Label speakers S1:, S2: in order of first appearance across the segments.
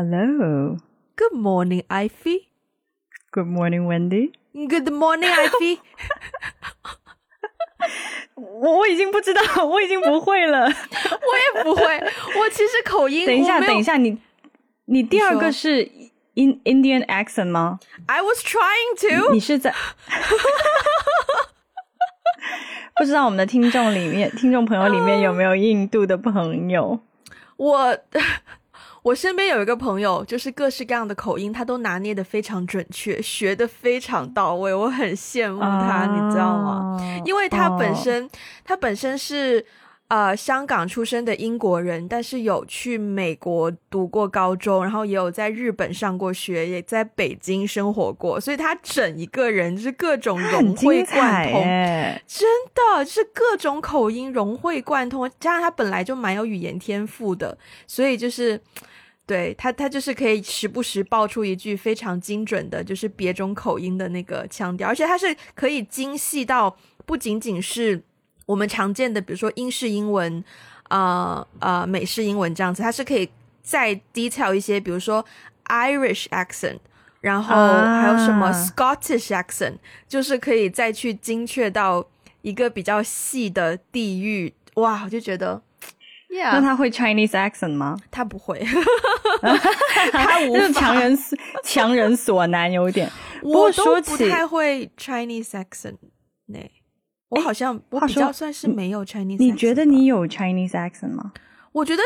S1: Hello.
S2: Good morning, Ivy.
S1: Good morning, Wendy.
S2: Good morning, Ivy.
S1: 我我已经不知道，我已经不会了。
S2: 我也不会，我其实口音。
S1: 等一下，
S2: 我没有
S1: 等一下，你你第二个是 in Indian accent 吗？
S2: I was trying to.
S1: 你是在？不知道我们的听众里面，听众朋友里面有没有印度的朋友？
S2: 我 我身边有一个朋友，就是各式各样的口音，他都拿捏的非常准确，学的非常到位，我很羡慕他，你知道吗？
S1: 哦
S2: 因为他本
S1: 哦
S2: 身、他本身是呃香港出生的英国人，但是有去美国读过高中，然后也有在日本上过学，也在北京生活过，所以他整一个人就是各种融会贯通。真的就是各种口音融会贯通，加上他本来就蛮有语言天赋的，所以就是对他，他就是可以时不时爆出一句非常精准的，就是别种口音的那个腔调，而且他是可以精细到不仅仅是我们常见的，比如说英式英文、呃呃美式英文这样子，它是可以再 detail 一些，比如说 Irish accent。然后还有什么
S1: 啊
S2: Scottish accent，、就是可以再去精确到一个比较细的地域，哇，我就觉得
S1: 那他会 Chinese accent 吗？
S2: 他不会，他无法
S1: 强人强人所难，有点。
S2: 我都不
S1: 说起
S2: 太会 Chinese accent 呢、我好像我比较算是没有 Chinese，
S1: 你
S2: accent
S1: 觉得你有 Chinese accent 吗？
S2: 我觉得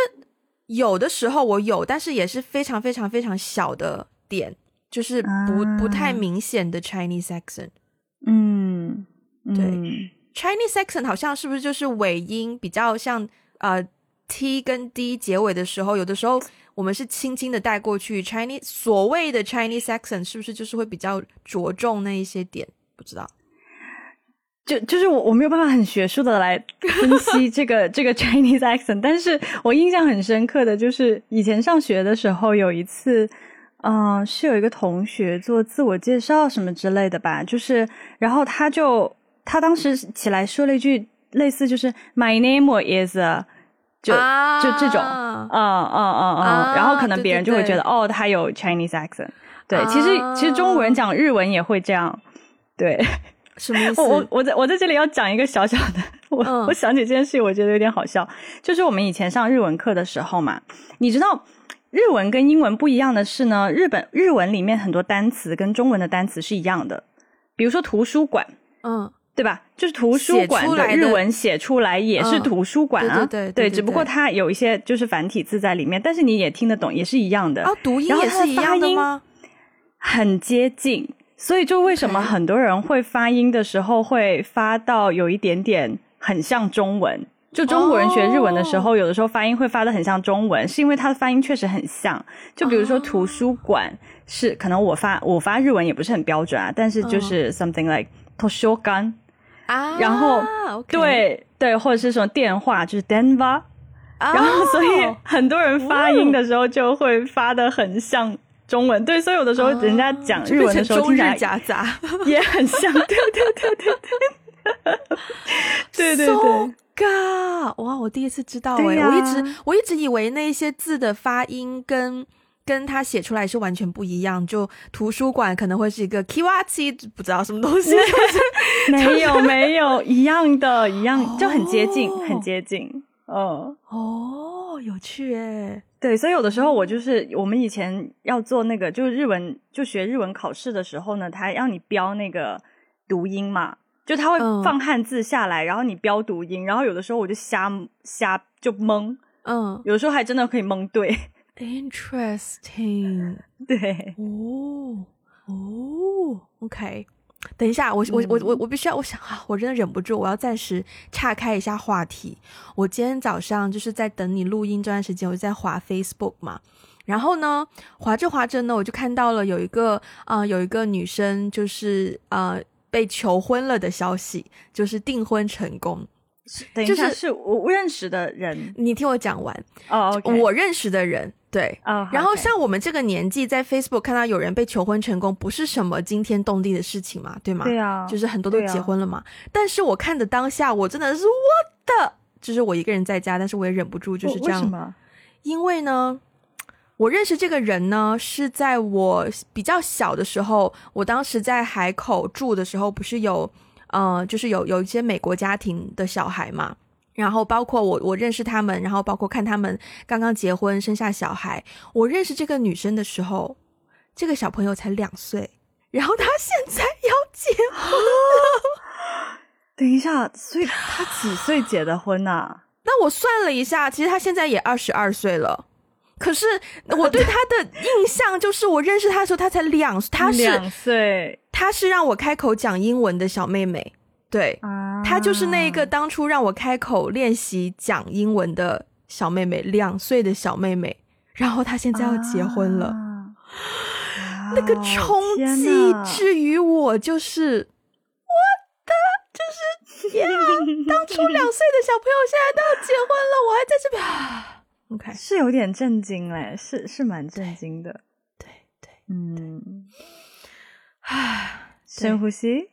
S2: 有的时候我有，但是也是非常非常非常小的点，就是不、不太
S1: 啊
S2: 明显的 Chinese accent。
S1: 嗯，
S2: 对
S1: 嗯
S2: Chinese accent 好像是不是就是尾音比较像呃 T 跟 D 结尾的时候，有的时候我们是轻轻的带过去。Chinese 所谓的 Chinese accent 是不是就是会比较着重那一些点？不知道。
S1: 就就是我我没有办法很学术的来分析 这个这个 Chinese accent，但是我印象很深刻的就是以前上学的时候有一次，嗯、是有一个同学做自我介绍什么之类的吧，就是然后他就他当时起来说了一句类似就是 My name is，a-" 就、
S2: 啊。
S1: 就这种，嗯嗯嗯嗯，
S2: 啊
S1: 然后可能别人就会觉得哦，他有 Chinese accent，对，其实其实中国人
S2: 啊
S1: 讲日文也会这样，对。
S2: 什么意思？
S1: 我我我在我在这里要讲一个小小的，我、
S2: 嗯。
S1: 我想起这件事，我觉得有点好笑。就是我们以前上日文课的时候嘛，你知道日文跟英文不一样的是呢，日本日文里面很多单词跟中文的单词是一样的，比如说图书馆，
S2: 嗯，
S1: 对吧？就是图书馆
S2: 的
S1: 日文写出来也是
S2: 嗯
S1: 图书馆啊，
S2: 对对对对对
S1: 只不过它有一些就是繁体字在里面，但是你也听得懂，也是一样的。
S2: 啊，读音也是一样的吗？
S1: 很接近，所以就为什么很多人会发音的时候会发到有一点点很像中文。就中国人学日文的时候有的时候发音会发的很像中文，是因为它的发音确实很像。就比如说
S2: 哦
S1: 图书馆是可能我发我发日文也不是很标准啊，但是就
S2: 嗯
S1: 是 something like 图书馆，
S2: 啊，
S1: 然后对对，或者是什么电话就是 denva，
S2: 啊，
S1: 然后所以很多人发音的时候就会发的很像中文。对，所以有的时候人家讲日文的时候听起来
S2: 杂，
S1: 也很像，对对对对对，对对对
S2: ，God，哇！我第一次知道哎、
S1: 对呀
S2: 我一直我一直以为那些字的发音跟跟他写出来是完全不一样。就图书馆可能会是一个 kiwachi，不知道什么东西，
S1: 没有 没有一样的，一样就很接近，
S2: 哦。
S1: 很接近，嗯。
S2: 哦，有趣哎，
S1: 对，所以有的时候我就是我们以前要做那个，就是日文就学日文考试的时候呢，他让你标那个读音嘛，就他会
S2: 嗯。
S1: 放汉字下来，然后你标读音，然后有的时候我就瞎瞎就蒙，
S2: 嗯。
S1: 有的时候还真的可以蒙对，
S2: ，interesting，
S1: 对，
S2: 哦哦，OK。等一下，我我我我我必须要，我想啊，我真的忍不住，我要暂时岔开一下话题。我今天早上就是在等你录音这段时间，我就在滑 Facebook 嘛，然后呢，滑着滑着呢，我就看到了有一个啊、呃有一个女生就是呃被求婚了的消息，就是订婚成功。
S1: 等一下
S2: 就是
S1: 是我认识的人
S2: 你听我讲完，
S1: 哦
S2: 我认识的人对，
S1: 哦，
S2: 然后像我们这个年纪，在 Facebook 看到有人被求婚成功，不是什么惊天动地的事情嘛，对吗？
S1: 对啊，
S2: 就是很多都结婚了嘛。但是我看的当下，我真的是我的，就是我一个人在家，但是我也忍不住就是这样，
S1: 为为什么？
S2: 因为呢，我认识这个人呢，是在我比较小的时候，我当时在海口住的时候，不是有，呃，就是有有一些美国家庭的小孩嘛，然后包括我，我认识他们，然后包括看他们刚刚结婚生下小孩。我认识这个女生的时候，这个小朋友才两岁，然后他现在要结婚了。
S1: 等一下，所以他几岁结的婚呐？
S2: 那我算了一下，其实他现在也二十二岁了。可是我对他的印象就是，我认识他的时候，他才两，他是
S1: 两岁，
S2: 他是让我开口讲英文的小妹妹，对，她就是那一个当初让我开口练习讲英文的小妹妹，两岁的小妹妹，然后她现在要结婚了，那个冲击至于我就是我的就是呀，当初两岁的小朋友现在都要结婚了，我还在这边。OK，
S1: 是有点震惊嘞，是是蛮震惊的。
S2: 对对，
S1: 嗯，唉，深呼吸。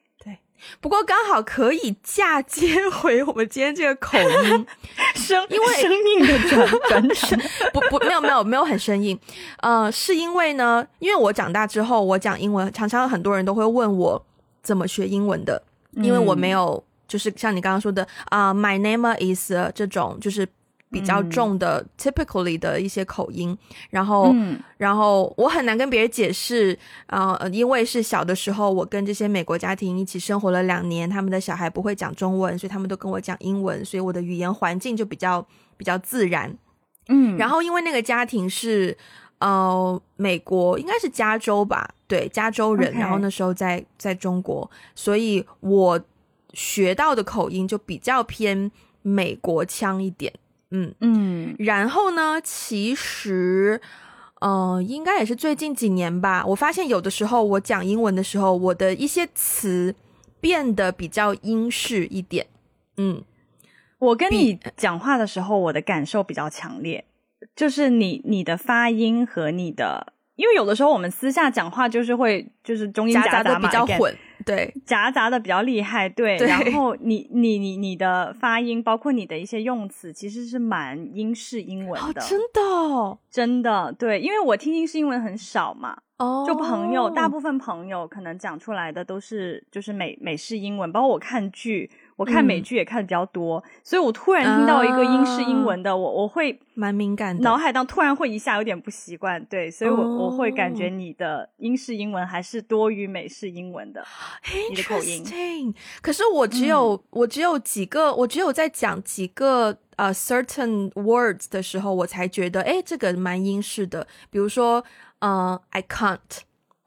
S2: 对，不过刚好可以嫁接回我们今天这个口音
S1: 生，
S2: 因为
S1: 生硬的转转身，
S2: 不不，没有没有没有很生硬。呃，是因为呢，因为我长大之后，我讲英文，常常很多人都会问我怎么学英文的，因为我没有，就是像你刚刚说的啊，My name is 这种，就是。比较重的，typically 的一些口音，然后，然后我很难跟别人解释，啊，因为是小的时候，我跟这些美国家庭一起生活了两年，他们的小孩不会讲中文，所以他们都跟我讲英文，所以我的语言环境就比较比较自然，
S1: 嗯，
S2: 然后因为那个家庭是，呃，美国应该是加州吧，对，加州人，然后那时候在在中国，所以我学到的口音就比较偏美国腔一点。嗯
S1: 嗯，
S2: 然后呢？其实，呃，应该也是最近几年吧。我发现有的时候我讲英文的时候，我的一些词变得比较英式一点。嗯，
S1: 我跟你讲话的时候，我的感受比较强烈，就是你你的发音和你的。因为有的时候我们私下讲话就是会就是中英
S2: 夹
S1: 杂
S2: 的比较混，对，
S1: 夹杂的比较厉害，对。然后你你你你的发音，包括你的一些用词，其实是蛮英式英文的，
S2: 真的，
S1: 真的，对。因为我听英式英文很少嘛，
S2: 哦，
S1: 就朋友，大部分朋友可能讲出来的都是就是美美式英文，包括我看剧。我看美剧也看的比较多，所以我突然听到一个英式英文的，我我会
S2: 蛮敏感的，
S1: 脑海当突然会一下有点不习惯，对，所以我我会感觉你的英式英文还是多于美式英文的，你的口音。
S2: 可是我只有我只有几个，我只有在讲几个呃 certain words 的时候，我才觉得哎，这个蛮英式的。比如说呃，I can't，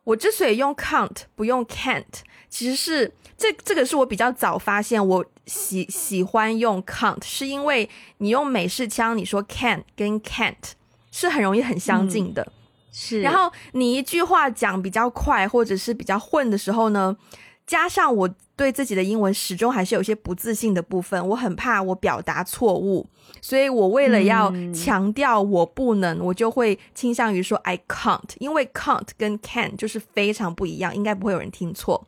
S2: 我之所以用 can't 不用 can't，其实是。这这个是我比较早发现，我喜喜欢用 can't，是因为你用美式腔，你说 can 跟 can't 是很容易很相近的，
S1: 是。
S2: 然后你一句话讲比较快或者是比较混的时候呢，加上我对自己的英文始终还是有些不自信的部分，我很怕我表达错误，所以我为了要强调我不能，我就会倾向于说 I can't，因为 can't 跟 can 就是非常不一样，应该不会有人听错。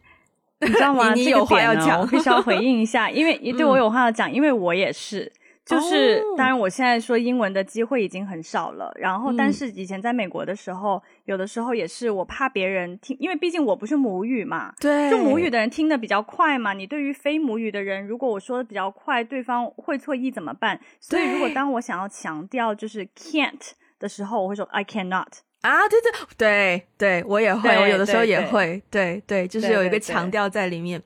S1: 你知道 吗？
S2: 你有话要讲，
S1: 我必须要回应一下，因为 对我有话要讲，因为我也是，就是当然我现在说英文的机会已经很少了，然后但是以前在美国的时候，有的时候也是我怕别人听，因为毕竟我不是母语嘛，
S2: 对，
S1: 就母语的人听的比较快嘛，你对于非母语的人，如果我说的比较快，对方会错意怎么办？所以如果当我想要强调就是 can't 的时候，我会说 I cannot。
S2: 啊，对对对对，我也会，我有的时候也会，对对，就是有一个强调在里面。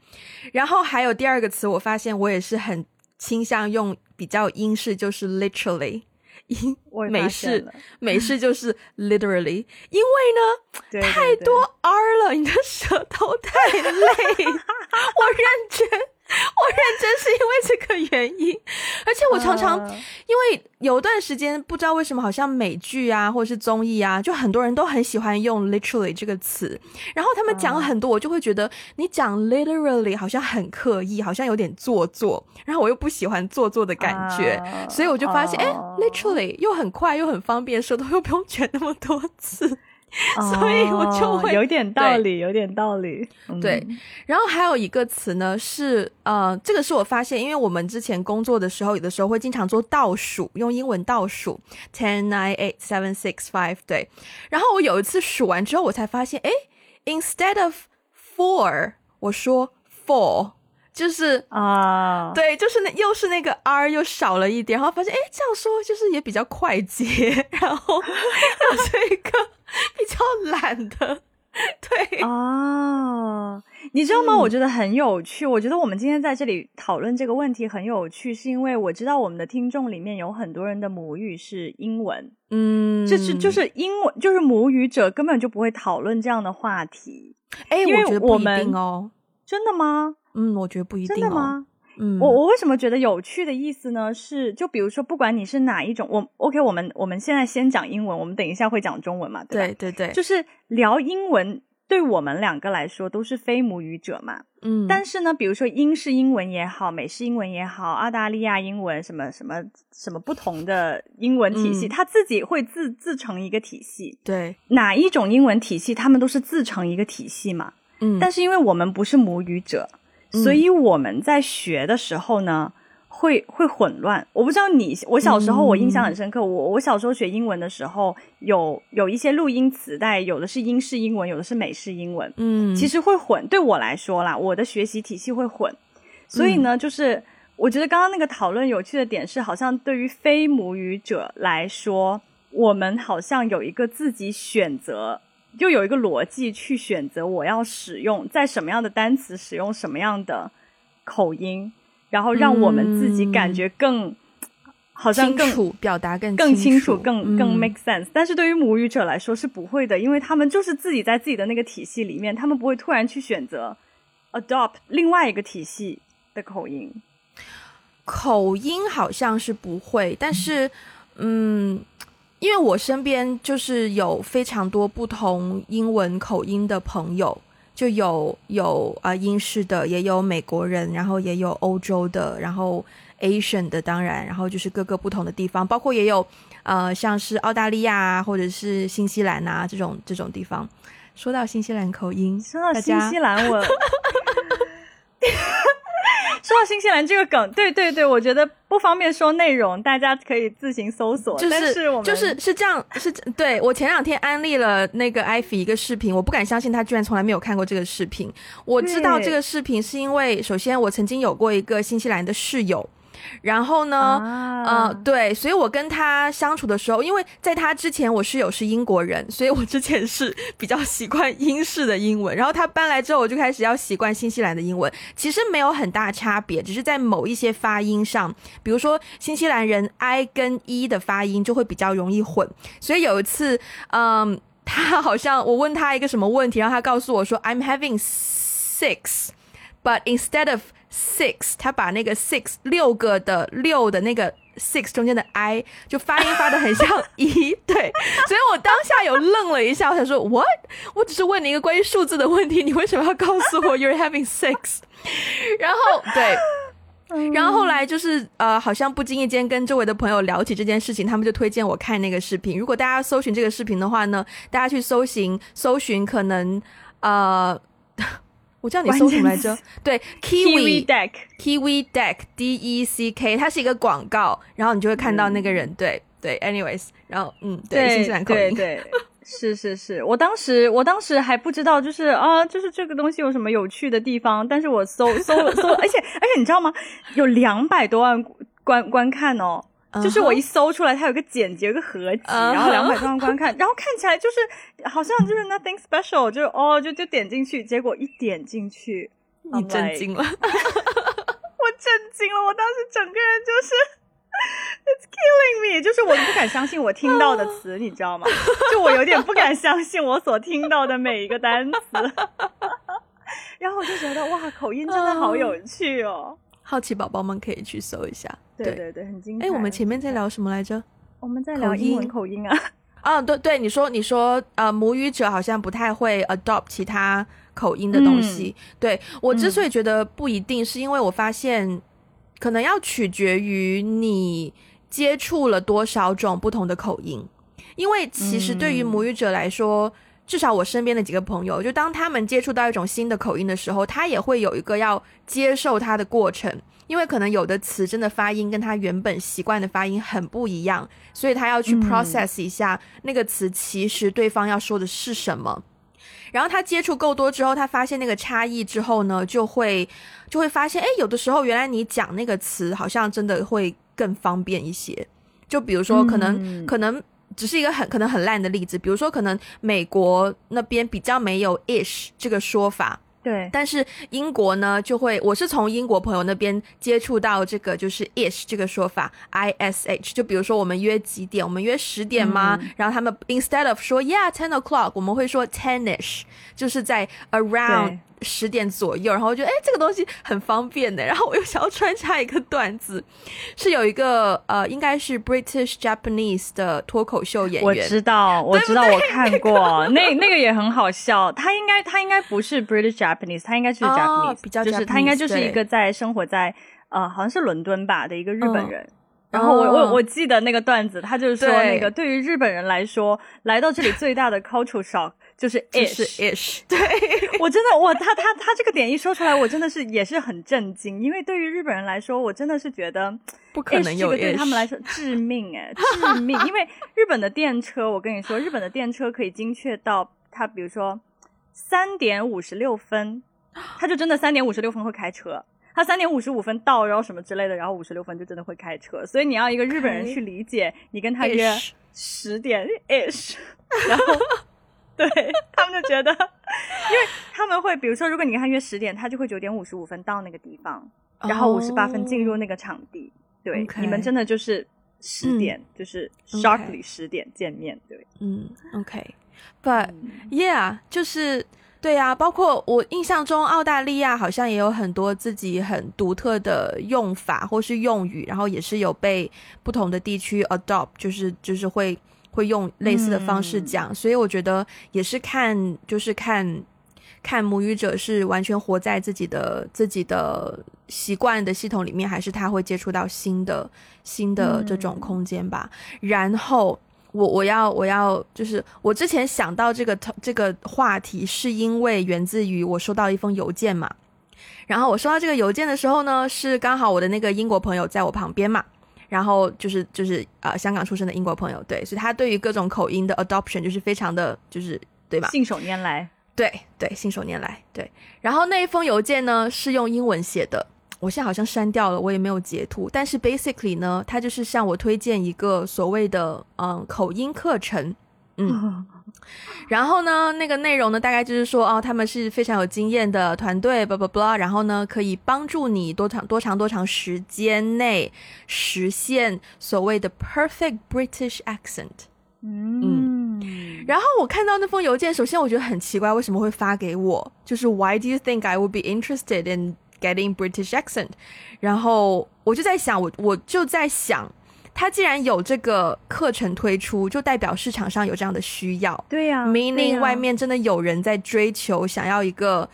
S2: 然后还有第二个词，我发现我也是很倾向用比较英式，就是 literally，英美式美式就是 literally，因为
S1: 呢
S2: 太多 r 了，你的舌头太累，我认真。我认真是因为这个原因，而且我常常因为有段时间不知道为什么，好像美剧啊或者是综艺啊，就很多人都很喜欢用 literally 这个词，然后他们讲很多，我就会觉得你讲 literally 好像很刻意，好像有点做作，然后我又不喜欢做作的感觉，所以我就发现，哎，literally 又很快又很方便，舌头又不用卷那么多次。所以我就会
S1: 有点道理，有点道理。
S2: 对，然后还有一个词呢是呃，这个是我发现，因为我们之前工作的时候，有的时候会经常做倒数，用英文倒数 ten nine eight seven six five。对，然后我有一次数完之后，我才发现，哎，instead of four，我说 four。就是
S1: 啊，
S2: 对，就是那又是那个 r 又少了一点，然后发现哎，这样说就是也比较快捷，然后是一个比较懒的，对
S1: 啊，你知道吗？我觉得很有趣。我觉得我们今天在这里讨论这个问题很有趣，是因为我知道我们的听众里面有很多人的母语是英文，
S2: 嗯，
S1: 就是就是英文，就是母语者根本就不会讨论这样的话题。
S2: 哎，
S1: 因为
S2: 我
S1: 们
S2: 哦，
S1: 真的吗？
S2: 嗯，我觉得不一定。
S1: 真的吗？
S2: 嗯，
S1: 我我为什么觉得有趣的意思呢？是就比如说，不管你是哪一种，我 OK，我们我们现在先讲英文，我们等一下会讲中文嘛？
S2: 对对对，
S1: 就是聊英文，对我们两个来说都是非母语者嘛。
S2: 嗯，
S1: 但是呢，比如说英式英文也好，美式英文也好，澳大利亚英文什么什么什么不同的英文体系，它自己会自自成一个体系。
S2: 对，
S1: 哪一种英文体系，他们都是自成一个体系嘛。
S2: 嗯，
S1: 但是因为我们不是母语者。所以我们在学的时候呢，会会混乱。我不知道你，我小时候我印象很深刻。我我小时候学英文的时候，有有一些录音磁带，有的是英式英文，有的是美式英文。
S2: 嗯，
S1: 其实会混。对我来说啦，我的学习体系会混。所以呢，就是我觉得刚刚那个讨论有趣的点是，好像对于非母语者来说，我们好像有一个自己选择。就有一个逻辑去选择我要使用在什么样的单词使用什么样的口音，然后让我们自己感觉更好像更
S2: 表达更
S1: 更清
S2: 楚，
S1: 更更 make sense。但是对于母语者来说是不会的，因为他们就是自己在自己的那个体系里面，他们不会突然去选择 adopt 另外一个体系的口音。
S2: 口音好像是不会，但是嗯。因为我身边就是有非常多不同英文口音的朋友，就有有啊英式的，也有美国人，然后也有欧洲的，然后 Asian 的，当然，然后就是各个不同的地方，包括也有呃像是澳大利亚啊，或者是新西兰啊这种这种地方。说到新西兰口音，
S1: 说到新西兰我。说到新西兰这个梗，对对对，我觉得不方便说内容，大家可以自行搜索。
S2: 就是
S1: 我们
S2: 就是是这样，是对我前两天安利了那个艾菲一个视频，我不敢相信他居然从来没有看过这个视频。我知道这个视频是因为，首先我曾经有过一个新西兰的室友。然后呢，呃，对，所以我跟他相处的时候，因为在他之前我室友是英国人，所以我之前是 比较习惯英式的英文。然后他搬来之后，我就开始要习惯新西兰的英文。其实没有很大差别，只是在某一些发音上，比如说新西兰人 i 跟 e 的发音就会比较容易混。所以有一次，嗯，他好像我问他一个什么问题，然后他告诉我说，I'm having six，but instead of Six，他把那个 six 六个的六的那个 six 中间的 i 就发音发的很像 一，对，所以我当下有愣了一下，我想说 what？我只是问你一个关于数字的问题，你为什么要告诉我 you're having six？然后对，然后后来就是呃，好像不经意间跟周围的朋友聊起这件事情，他们就推荐我看那个视频。如果大家搜寻这个视频的话呢，大家去搜寻搜寻可能呃。我叫你搜什么来着？对
S1: ，Kiwi Deck，Kiwi
S2: Deck，D E C K，它是一个广告，然后你就会看到那个人，对对，anyways，然后嗯，对，新西兰口
S1: 音，对，是是是，我当时我当时还不知道，就是啊，就是这个东西有什么有趣的地方，但是我搜搜搜，而且而且你知道吗？有两百多万观观看哦。就是我一搜出来，它有个剪辑，有个合集，然后两百多万观看，然后看起来就是好像就是 nothing special，就哦就就点进去，结果一点进去，
S2: 你震惊了，
S1: 我震惊了，我当时整个人就是 it's killing me，就是我不敢相信我听到的词，你知道吗？就我有点不敢相信我所听到的每一个单词，然后我就觉得哇，口音真的好有趣哦。
S2: 好奇宝宝们可以去搜一下，
S1: 对对对，很精彩。
S2: 哎，我们前面在聊什么来着？
S1: 我们在聊英文口音啊。
S2: 啊，对对，你说你说，呃，母语者好像不太会 adopt 其他口音的东西。对我之所以觉得不一定，是因为我发现可能要取决于你接触了多少种不同的口音。因为其实对于母语者来说，至少我身边的几个朋友，就当他们接触到一种新的口音的时候，他也会有一个要接受它的过程。因为可能有的词真的发音跟他原本习惯的发音很不一样，所以他要去 process 一下那个词其实对方要说的是什么。然后他接触够多之后，他发现那个差异之后呢，就会就会发现，哎，有的时候原来你讲那个词好像真的会更方便一些。就比如说，可能可能只是一个很可能很烂的例子，比如说可能美国那边比较没有 ish 这个说法。
S1: 对，
S2: 但是英国呢，就会我是从英国朋友那边接触到这个就是 ish 这个说法，i s h，就比如说我们约几点，我们约十点吗？然后他们 instead of 说 yeah ten o'clock，我们会说 tenish，就是在 around。十点左右，然后我觉得哎，这个东西很方便的。然后我又想要穿插一个段子，是有一个呃，应该是 British Japanese 的脱口秀演员。
S1: 我知道，我知道，我看过，那那个也很好笑。他应该他应该不是 British Japanese，他应该是 Japanese，
S2: 比较
S1: 就是他应该就是一个在生活在呃好像是伦敦吧的一个日本人。然后我我我记得那个段子，他就是说那个对于日本人来说，来到这里最大的 culture shock 就是
S2: ish，
S1: 对。我真的我他他他这个点一说出来，我真的是也是很震惊，因为对于日本人来说，我真的是觉得
S2: 不可能有
S1: ish 对他们来说致命哎致命，因为日本的电车，我跟你说，日本的电车可以精确到它，比如说三点五十六分，他就真的三点五十六分会开车。他三点五十五分到，然后什么之类的，然后五十六分就真的会开车，所以你要一个日本人去理解你跟他约十点 ish，然后对 他们就觉得，因为他们会比如说，如果你跟他约十点，他就会九点五十五分到那个地方，然后五十八分进入那个场地，对，你们真的就是十点就是 sharply 十点见面，对，
S2: 嗯，OK，but yeah，就是。对呀，包括我印象中，澳大利亚好像也有很多自己很独特的用法或是用语，然后也是有被不同的地区 adopt，就是就是会会用类似的方式讲。所以我觉得也是看就是看看母语者是完全活在自己的自己的习惯的系统里面，还是他会接触到新的新的这种空间吧。然后。我我要我要就是我之前想到这个这个话题，是因为源自于我收到一封邮件嘛。然后我收到这个邮件的时候呢，是刚好我的那个英国朋友在我旁边嘛。然后就是就是呃香港出生的英国朋友，对，所以他对于各种口音的 adoption 就是非常的就是对吧？
S1: 信手拈来，
S2: 对对，信手拈来，对。然后那一封邮件呢是用英文写的。我现在好像删掉了，我也没有截图。但是 basically 呢，他就是向我推荐一个所谓的嗯口音课程，嗯，然后呢，那个内容呢，大概就是说哦，他们是非常有经验的团队，blah blah blah，然后呢，可以帮助你多长多长多长时间内实现所谓的 perfect British accent。嗯，然后我看到那封邮件，首先我觉得很奇怪，为什么会发给我？就是 Why do you think I would be interested in Getting British accent，然后我就在想，我我就在想，他既然有这个课程推出，就代表市场上有这样的需要。
S1: 对呀
S2: ，meaning 外面真的有人在追求，想要一个，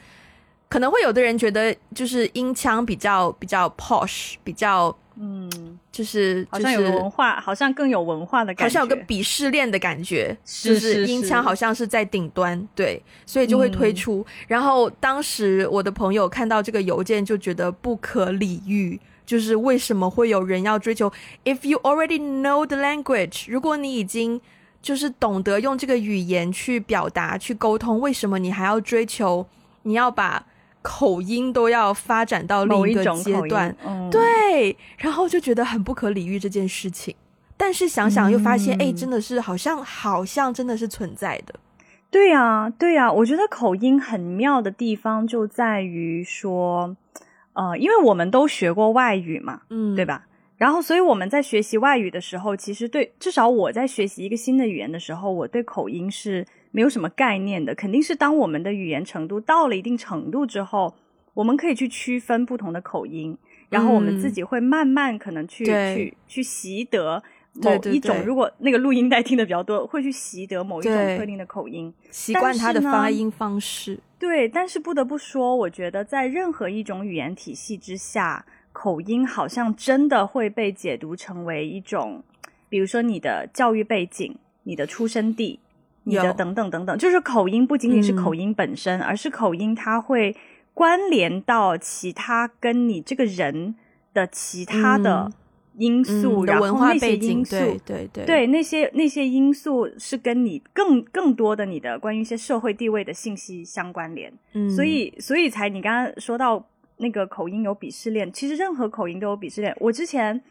S2: 可能会有的人觉得就是音腔比较比较 posh，比较。嗯，就是
S1: 好像有文化，好像更有文化的感觉，
S2: 好像有个鄙视链的感觉，就是音腔好像是在顶端，对，所以就会推出。然后当时我的朋友看到这个邮件就觉得不可理喻，就是为什么会有人要追求？If you already know the language，如果你已经就是懂得用这个语言去表达、去沟通，为什么你还要追求？你要把口音都要发展到另一个阶段，对，然后就觉得很不可理喻这件事情。但是想想又发现，哎，真的是好像好像真的是存在的。
S1: 对呀，对呀，我觉得口音很妙的地方就在于说，呃，因为我们都学过外语嘛，嗯，对吧？然后，所以我们在学习外语的时候，其实对至少我在学习一个新的语言的时候，我对口音是。没有什么概念的，肯定是当我们的语言程度到了一定程度之后，我们可以去区分不同的口音，然后我们自己会慢慢可能去去去习得某一种。如果那个录音带听的比较多，会去习得某一种特定的口音，
S2: 习惯它的发音方式。
S1: 对，但是不得不说，我觉得在任何一种语言体系之下，口音好像真的会被解读成为一种，比如说你的教育背景。你的出生地、你的等等等等，就是口音不仅仅是
S2: 嗯
S1: 口音本身，而是口音它会关联到其他跟你这个人的其他的
S2: 嗯
S1: 因素，
S2: 嗯
S1: 然后那些，因素，
S2: 对对对
S1: 对那些那些因素是跟你更更多的你的关于一些社会地位的信息相关联，
S2: 嗯
S1: 所以所以才你刚刚说到那个口音有鄙视链，其实任何口音都有鄙视链。我之前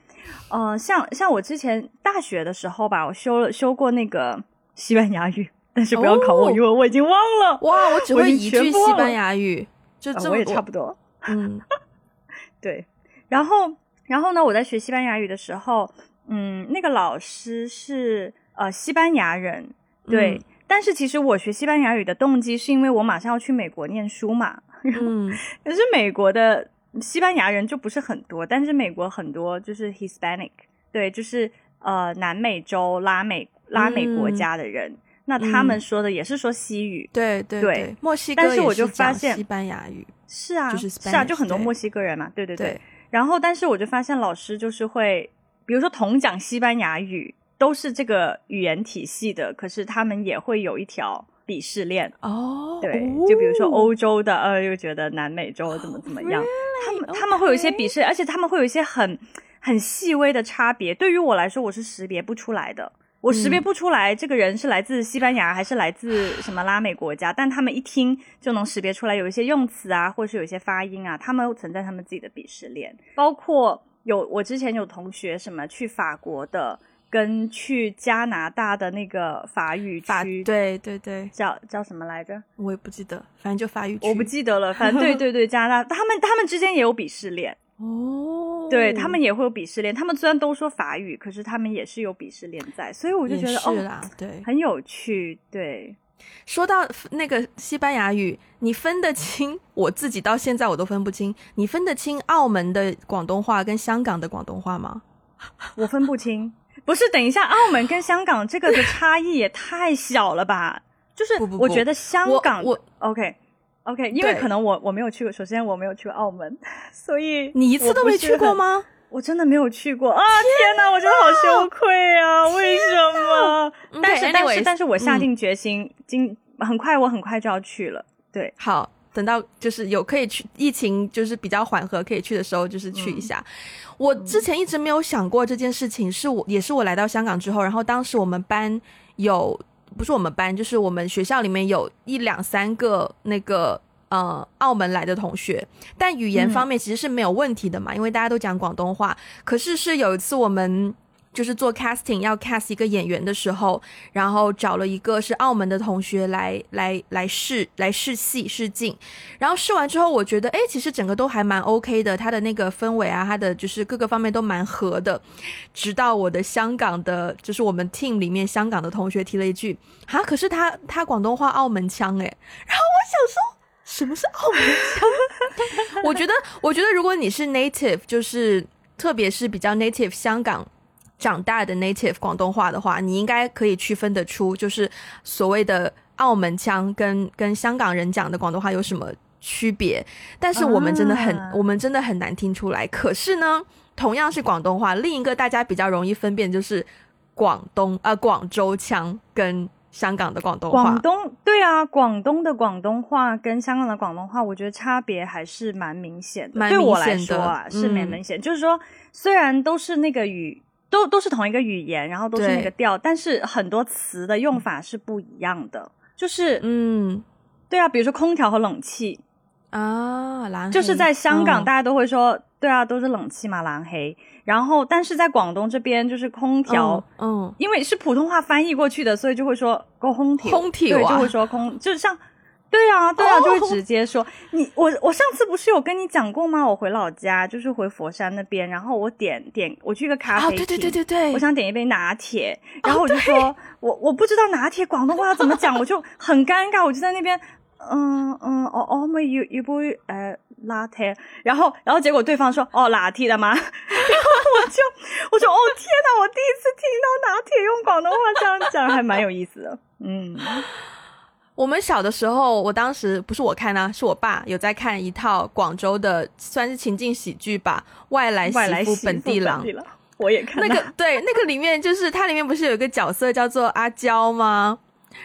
S1: 呃，像像我之前大学的时候吧，我修了修过那个西班牙语，但是不要考我，
S2: 哦
S1: 因为我已经忘了。
S2: 哇，我只
S1: 我
S2: 会一句西班牙语，就这么
S1: 啊我也差不多。
S2: 嗯
S1: 对，然后然后呢，我在学西班牙语的时候，嗯，那个老师是呃西班牙人，对。
S2: 嗯
S1: 但是其实我学西班牙语的动机是因为我马上要去美国念书嘛，
S2: 嗯
S1: 可是美国的西班牙人就不是很多，但是美国很多就是 Hispanic，对，就是呃南美洲、拉美拉美国家的人，那他们
S2: 嗯
S1: 说的也是说西语，
S2: 对对
S1: 对
S2: 墨西哥
S1: 但是我就发现
S2: 西班牙语，
S1: 是啊，
S2: 就是
S1: 是啊就很多墨西哥人嘛，对对对。
S2: 对
S1: 然后，但是我就发现老师就是会，比如说同讲西班牙语，都是这个语言体系的，可是他们也会有一条鄙视链。
S2: 哦，
S1: 对，
S2: 哦
S1: 就比如说欧洲的，呃，又觉得南美洲怎么怎么样，他们他们会有一些鄙视，而且他们会有一些很很细微的差别。对于我来说，我是识别不出来的。我识别
S2: 嗯
S1: 不出来这个人是来自西班牙还是来自什么拉美国家，但他们一听就能识别出来，有一些用词啊，或者是有一些发音啊，他们存在他们自己的鄙视链。包括有我之前有同学什么去法国的，跟去加拿大的那个法语
S2: 法
S1: 区，
S2: 对对对，
S1: 叫叫什么来着？
S2: 我也不记得，反正就法语区，
S1: 我不记得了，反正对对对，加拿大他们他们之间也有鄙视链，
S2: 哦，
S1: 对他们也会有鄙视链。他们虽然都说法语，可是他们也是有鄙视链在，所以我就觉得哦，
S2: 是啦，对。
S1: 很有趣。对，
S2: 说到那个西班牙语，你分得清？我自己到现在我都分不清，你分得清澳门的广东话跟香港的广东话吗？
S1: 我分不清。不是，等一下，澳门跟香港这个的差异也太小了吧？就是我觉得香港
S2: 我
S1: OK OK，因为可能我我没有去过，首先我没有去过澳门，所以
S2: 你一次都没去过？吗？
S1: 我真的没有去过啊！天哪，我真的好羞愧啊！为什么？但是但是但是我下
S2: 嗯
S1: 定决心，今很快我很快就要去了。对，
S2: 好，等到就是有可以去，疫情就是比较缓和可以去的时候，就是去
S1: 嗯
S2: 一下。我之前一直没有想过这件事情，是我也是我来到香港之后，然后当时我们班有不是我们班，就是我们学校里面有一两三个那个呃澳门来的同学，但语言
S1: 嗯
S2: 方面其实是没有问题的嘛，因为大家都讲广东话。可是是有一次我们。就是做 casting 要 cast 一个演员的时候，然后找了一个是澳门的同学来来来试来试戏试镜，然后试完之后，我觉得哎，其实整个都还蛮 OK 的，他的那个氛围啊，他的就是各个方面都蛮合的。直到我的香港的，就是我们 team 里面香港的同学提了一句啊，可是他他广东话澳门腔哎，然后我想说。什么是澳门腔？我觉得，我觉得如果你是 native，就是特别是比较 native 香港长大的 native 广东话的话，你应该可以区分得出，就是所谓的澳门腔跟跟香港人讲的广东话有什么区别。但是我们真的很，
S1: 啊
S2: 我们真的很难听出来。可是呢，同样是广东话，另一个大家比较容易分辨就是广东呃广州腔跟香港的广东话。
S1: 广东对啊，广东的广东话跟香港的广东话，我觉得差别还是蛮明显的。
S2: 蛮
S1: 对我来说啊，是蛮
S2: 嗯
S1: 明显。就是说，虽然都是那个语，都都是同一个语言，然后都是那个调，但是很多词的用法是不一样的。就是，
S2: 嗯。
S1: 对啊，比如说空调和冷气，
S2: 啊，蓝。
S1: 就是在香港，
S2: 嗯。
S1: 大家都会说，对啊，都是冷气嘛，蓝黑。然后，但是在广东这边，就是空调，
S2: 嗯，嗯
S1: 因为是普通话翻译过去的，所以就会说空调，
S2: 空调
S1: 对，
S2: 啊
S1: 就会说空，就是像，对啊，对啊，
S2: 哦
S1: 就会直接说你我我上次不是有跟你讲过吗？我回老家就是回佛山那边，然后我点点我去一个咖
S2: 啊，
S1: 啡厅，
S2: 对对对对对，
S1: 我想点一杯拿铁，然后我就说、我我不知道拿铁广东话要怎么讲，我就很尴尬，我就在那边。嗯嗯，我我可唔可以要要杯呃 latte？然后然后结果对方说哦拿鐵啊嘛，然后我就我说哦天哪，我第一次听到拿铁用广东话这样讲，还蛮有意思的。嗯，
S2: 我们小的时候，我当时不是我看啊，是我爸有在看一套广州的，算是情景喜剧吧，《外来媳婦
S1: 外來媳婦
S2: 本地郎》。
S1: 本地郎我也看
S2: 那个对，那个里面就是它里面不是有一个角色叫做阿娇吗？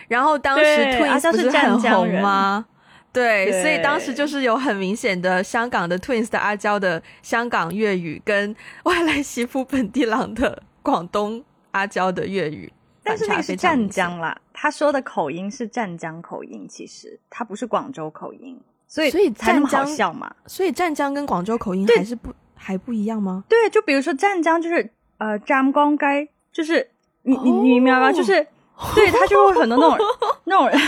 S2: 然后当时 Twins 不是很红吗？对，所以当时就是有很明显的香港的 Twins 的阿娇的香港粤语，跟外来媳妇本地郎的广东阿娇的粤语，
S1: 但是那个是湛江啦，他说的口音是湛江口音，其实他不是广州口音，所以
S2: 所以
S1: 湛江笑嘛，
S2: 所以湛江跟广州口音还是不还不一样吗？
S1: 对，就比如说湛江就是呃湛江街，就是你你你明白吗？就是对他就会很多那种 那种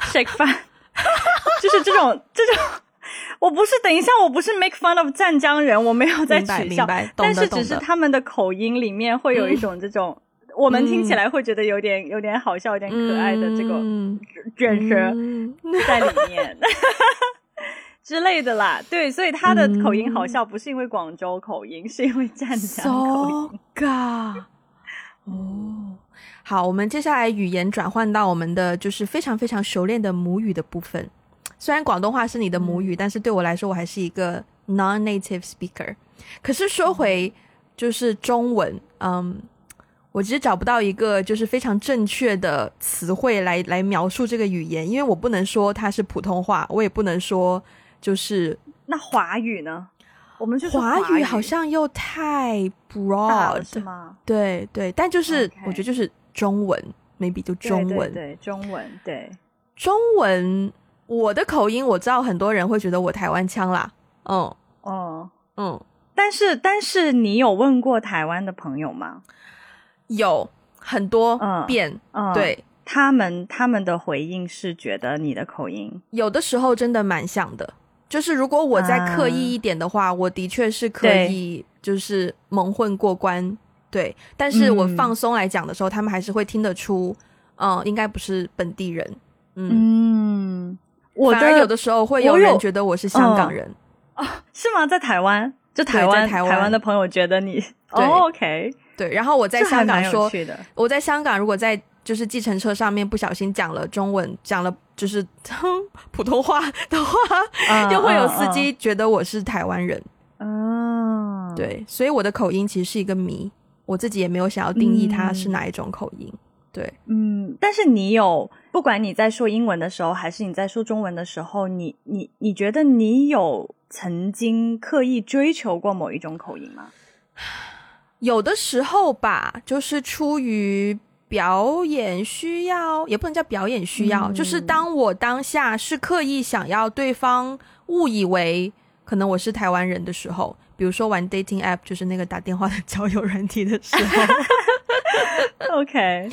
S1: shake 饭。就是这种这种，我不是等一下，我不是 make fun of 湛江人，我没有在取笑，但是只是他们的口音里面会有一种这种，我们听起来会觉得有点有点好笑、有点可爱的这个卷舌在里面 之类的啦。对，所以他的口音好笑，不是因为广州口音，是因为湛江口音。
S2: 哦。好，我们接下来语言转换到我们的就是非常非常熟练的母语的部分。虽然广东话是你的母语，但是对我来说，我还是一个 non-native speaker。可是说回就是中文，嗯，我其实找不到一个就是非常正确的词汇来来描述这个语言，因为我不能说它是普通话，我也不能说就是
S1: 那华语呢？我们就
S2: 华语好像又太 broad
S1: 是吗？
S2: 对对，但就是我觉得就是。中文，maybe 就中文，
S1: 对中文，对
S2: 中文。我的口音我知道，很多人会觉得我台湾腔啦。嗯
S1: 哦嗯，但是但是你有问过台湾的朋友吗？
S2: 有很多遍，对
S1: 他们他们的回应是觉得你的口音
S2: 有的时候真的蛮像的。就是如果我再刻意一点的话，我的确是可以就是蒙混过关。对，但是我放松来讲的时候，他们还是会听得出，嗯，应该不是本地人。
S1: 嗯，
S2: 我反而有的时候会有人觉得我是香港人
S1: 啊？是吗？在台湾，就台湾台湾的朋友觉得你，OK，
S2: 对。然后我在香港说，我在香港如果在就是计程车上面不小心讲了中文，讲了就是普通话的话，又会有司机觉得我是台湾人。嗯，对，所以我的口音其实是一个谜。我自己也没有想要定义它是哪一种口音，对，
S1: 嗯，但是你有，不管你在说英文的时候，还是你在说中文的时候，你你你觉得你有曾经刻意追求过某一种口音吗？
S2: 有的时候吧，就是出于表演需要，也不能叫表演需要，就是当我当下是刻意想要对方误以为可能我是台湾人的时候。比如说玩 dating app，就是那个打电话的交友软体的时
S1: 候。OK，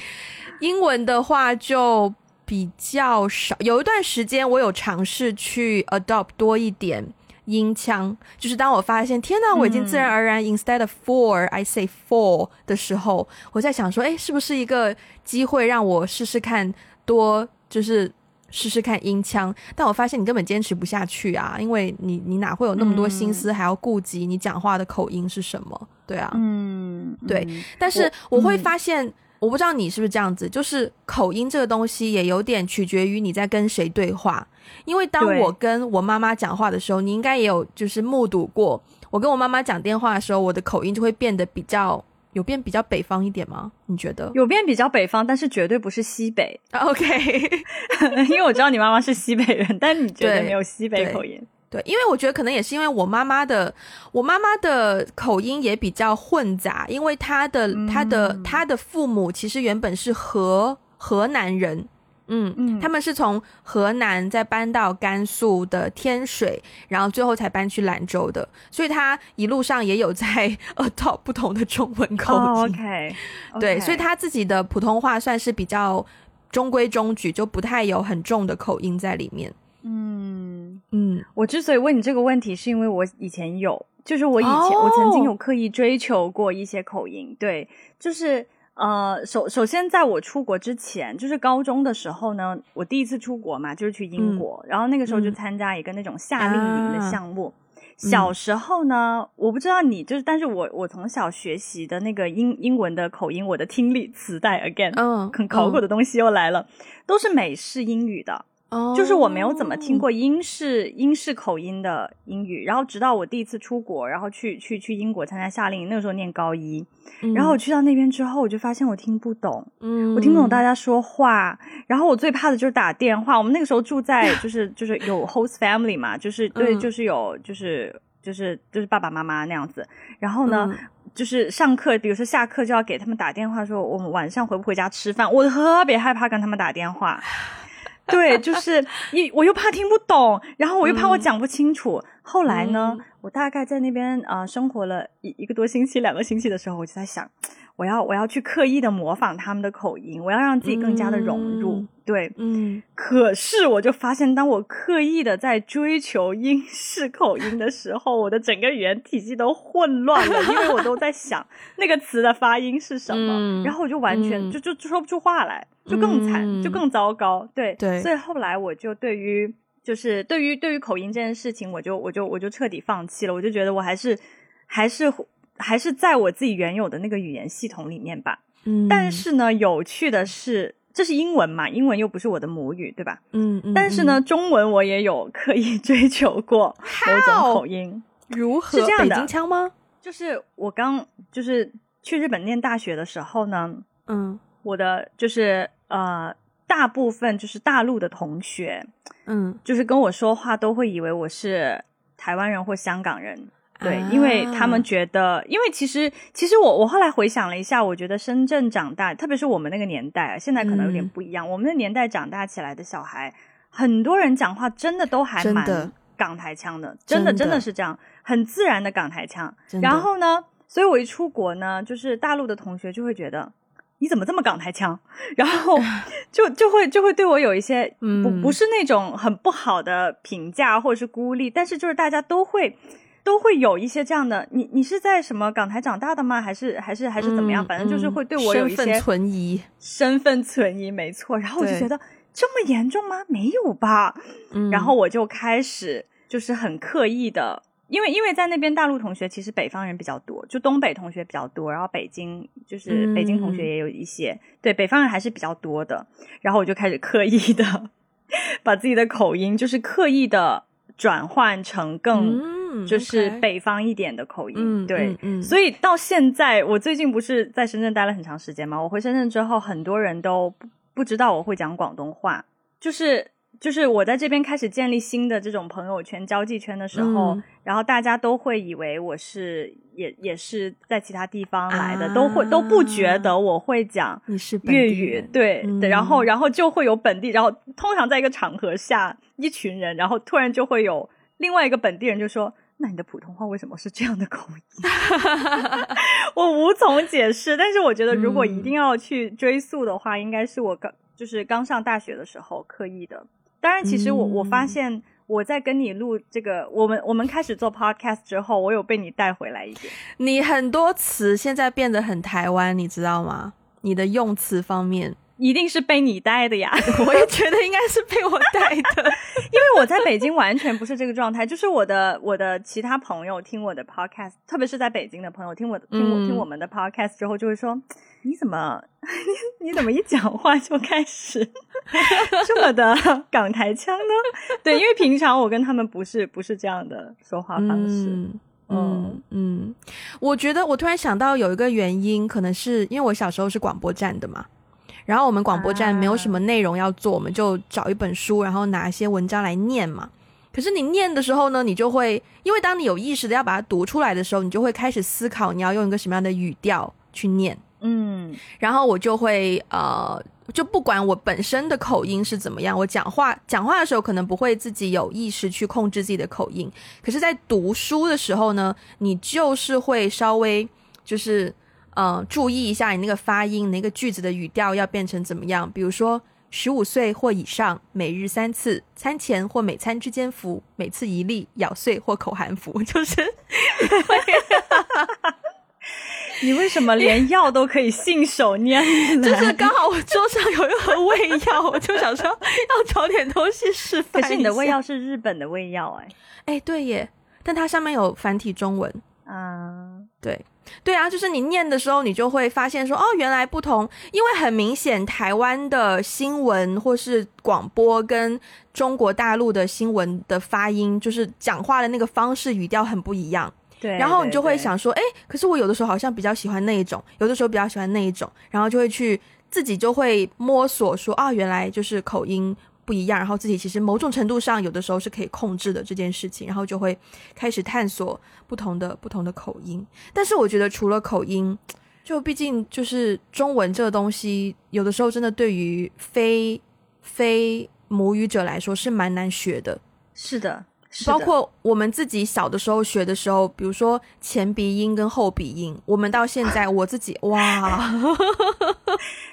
S2: 英文的话就比较少。有一段时间，我有尝试去 adopt 多一点音腔，就是当我发现天哪，我已经自然而然 instead of four I say four 的时候，我在想说，哎，是不是一个机会让我试试看多就是。试试看音腔，但我发现你根本坚持不下去啊，因为你你哪会有那么多心思还要顾及你讲话的口音是什么？对啊，嗯，对。但是我会发现，我不知道你是不是这样子，就是口音这个东西也有点取决于你在跟谁对话。因为当我跟我妈妈讲话的时候，你应该也有就是目睹过，我跟我妈妈讲电话的时候，我的口音就会变得比较。有变比较北方一点吗？你觉得
S1: 有变比较北方，但是绝对不是西北。
S2: OK，
S1: 因为我知道你妈妈是西北人，但你觉得没有西北口音。
S2: 对，因为我觉得可能也是因为我妈妈的，我妈妈的口音也比较混杂，因为她的她的她的父母其实原本是河河南人。嗯嗯，他们是从河南再搬到甘肃的天水，然后最后才搬去兰州的，所以她一路上也有在呃套不同的中文口
S1: 音。OK，
S2: 对，所以她自己的普通话算是比较中规中矩，就不太有很重的口音在里面。
S1: 嗯嗯，我之所以问你这个问题，是因为我以前有，就是我以前我曾经有刻意追求过一些口音，对，就是。呃，首首先，在我出国之前，就是高中的时候呢，我第一次出国嘛，就是去英国，然后那个时候就参加一个那种夏令营的项目。小时候呢，我不知道你就是，但是我我从小学习的那个英英文的口音，我的听力磁带，again，嗯，很考古的东西又来了，都是美式英语的。就是我没有怎么听过英式英式口音的英语，然后直到我第一次出国，然后去去去英国参加夏令营，那个时候念高一，然后我去到那边之后，我就发现我听不懂，嗯，我听不懂大家说话，然后我最怕的就是打电话。我们那个时候住在 就是就是有 host family 嘛，就是对，就是有就是就是就是爸爸妈妈那样子，然后呢，就是上课，比如说下课就要给他们打电话说我们晚上回不回家吃饭，我特别害怕跟他们打电话。对，就是一我又怕听不懂，然后我又怕我讲不清楚。后来呢，我大概在那边啊生活了一一个多星期、两个星期的时候，我就在想。我要我要去刻意的模仿他们的口音，我要让自己更加的融入。对，嗯。可是我就发现，当我刻意的在追求英式口音的时候，我的整个语言体系都混乱了，因为我都在想 那个词的发音是什么，然后我就完全就就就说不出话来，就更惨，就更糟糕。对对。所以后来我就对于就是对于对于口音这件事情，我就我就我就彻底放弃了。我就觉得我还是还是。还是在我自己原有的那个语言系统里面吧。嗯，但是呢，有趣的是，这是英文嘛？英文又不是我的母语，对吧？嗯嗯。但是呢，中文我也有刻意 追求过某种口音。
S2: 如何？
S1: 是这样的？
S2: 北京腔吗？
S1: 就是我刚就是去日本念大学的时候呢，嗯，我的就是呃，大部分就是大陆的同学，嗯，就是跟我说话都会以为我是台湾人或香港人。对，因为他们觉得，因为其实，其实我我后来回想了一下，我觉得深圳长大，特别是我们那个年代，现在可能有点不一样。我们的年代长大起来的小孩，很多人讲话真的都还蛮港台腔的，真的真的是这样，很自然的港台腔。然后呢，所以我一出国呢，就是大陆的同学就会觉得你怎么这么港台腔，然后 就就会就会对我有一些不不是那种很不好的评价或者是孤立，但是就是大家都会。都会有一些这样的，你你是在什么港台长大的吗？还是还是还是怎么样？反正就是会对我有一些
S2: 身份存疑，
S1: 身份存疑，没错。然后我就觉得这么严重吗？没有吧。然后我就开始就是很刻意的，因为因为在那边大陆同学其实北方人比较多，就东北同学比较多，然后北京就是北京同学也有一些，对北方人还是比较多的。然后我就开始刻意的 把自己的口音就是刻意的转换成更。就是北方一点的口音，对，所以到现在，我最近不是在深圳待了很长时间嘛？我回深圳之后，很多人都不不知道我会讲广东话。就是就是我在这边开始建立新的这种朋友圈、交际圈的时候，然后大家都会以为我是也也是在其他地方来的，都会都不觉得我会讲粤语，对对，然后然后就会有本地，然后通常在一个场合下，一群人，然后突然就会有另外一个本地人就说。那你的普通话为什么是这样的口音？我无从解释。但是我觉得，如果一定要去追溯的话，应该是我刚就是刚上大学的时候刻意的。当然，其实我我发现我在跟你录这个，我们我们开始做 podcast 之后，我有被你带回来一点。
S2: 你很多词现在变得很台湾，你知道吗？你的用词方面。
S1: 一定是被你带的呀！
S2: 我也觉得应该是被我带的，
S1: 因为我在北京完全不是这个状态。就是我的我的其他朋友听我的 podcast，特别是在北京的朋友听我听我听我们的 podcast 之后，就会说：“你怎么 你你怎么一讲话就开始这么的港台腔呢？”对，因为平常我跟他们不是不是这样的说话方式。嗯
S2: 嗯，我觉得我突然想到有一个原因，可能是因为我小时候是广播站的嘛。然后我们广播站没有什么内容要做，我们就找一本书，然后拿一些文章来念嘛。可是你念的时候呢，你就会因为当你有意识的要把它读出来的时候，你就会开始思考你要用一个什么样的语调去念。嗯，然后我就会呃，就不管我本身的口音是怎么样，我讲话讲话的时候可能不会自己有意识去控制自己的口音，可是在读书的时候呢，你就是会稍微就是。嗯，注意一下你那个发音，那个句子的语调要变成怎么样？比如说，十五岁或以上，每日三次，餐前或每餐之间服，每次一粒，咬碎或口含服，就是。
S1: 你为什么连药都可以信手拈
S2: 来？就是刚好我桌上有一盒胃药，我就想说要找点东西示范
S1: 可 是你的胃药是日本的胃药，哎，
S2: 哎，对耶，但它上面有繁体中文。啊，对对啊，就是你念的时候，你就会发现说，哦，原来不同，因为很明显，台湾的新闻或是广播跟中国大陆的新闻的发音，就是讲话的那个方式语调很不一样。
S1: 对，
S2: 然后你就会想说，哎，可是我有的时候好像比较喜欢那一种，有的时候比较喜欢那一种，然后就会去自己就会摸索说，啊，原来就是口音不一样，然后自己其实某种程度上有的时候是可以控制的这件事情，然后就会开始探索不同的不同的口音。但是我觉得除了口音，就毕竟就是中文这个东西，有的时候真的对于非非母语者来说是蛮难学的。
S1: 是的，
S2: 包括我们自己小的时候学的时候，比如说前鼻音跟后鼻音，我们到现在 我自己哇，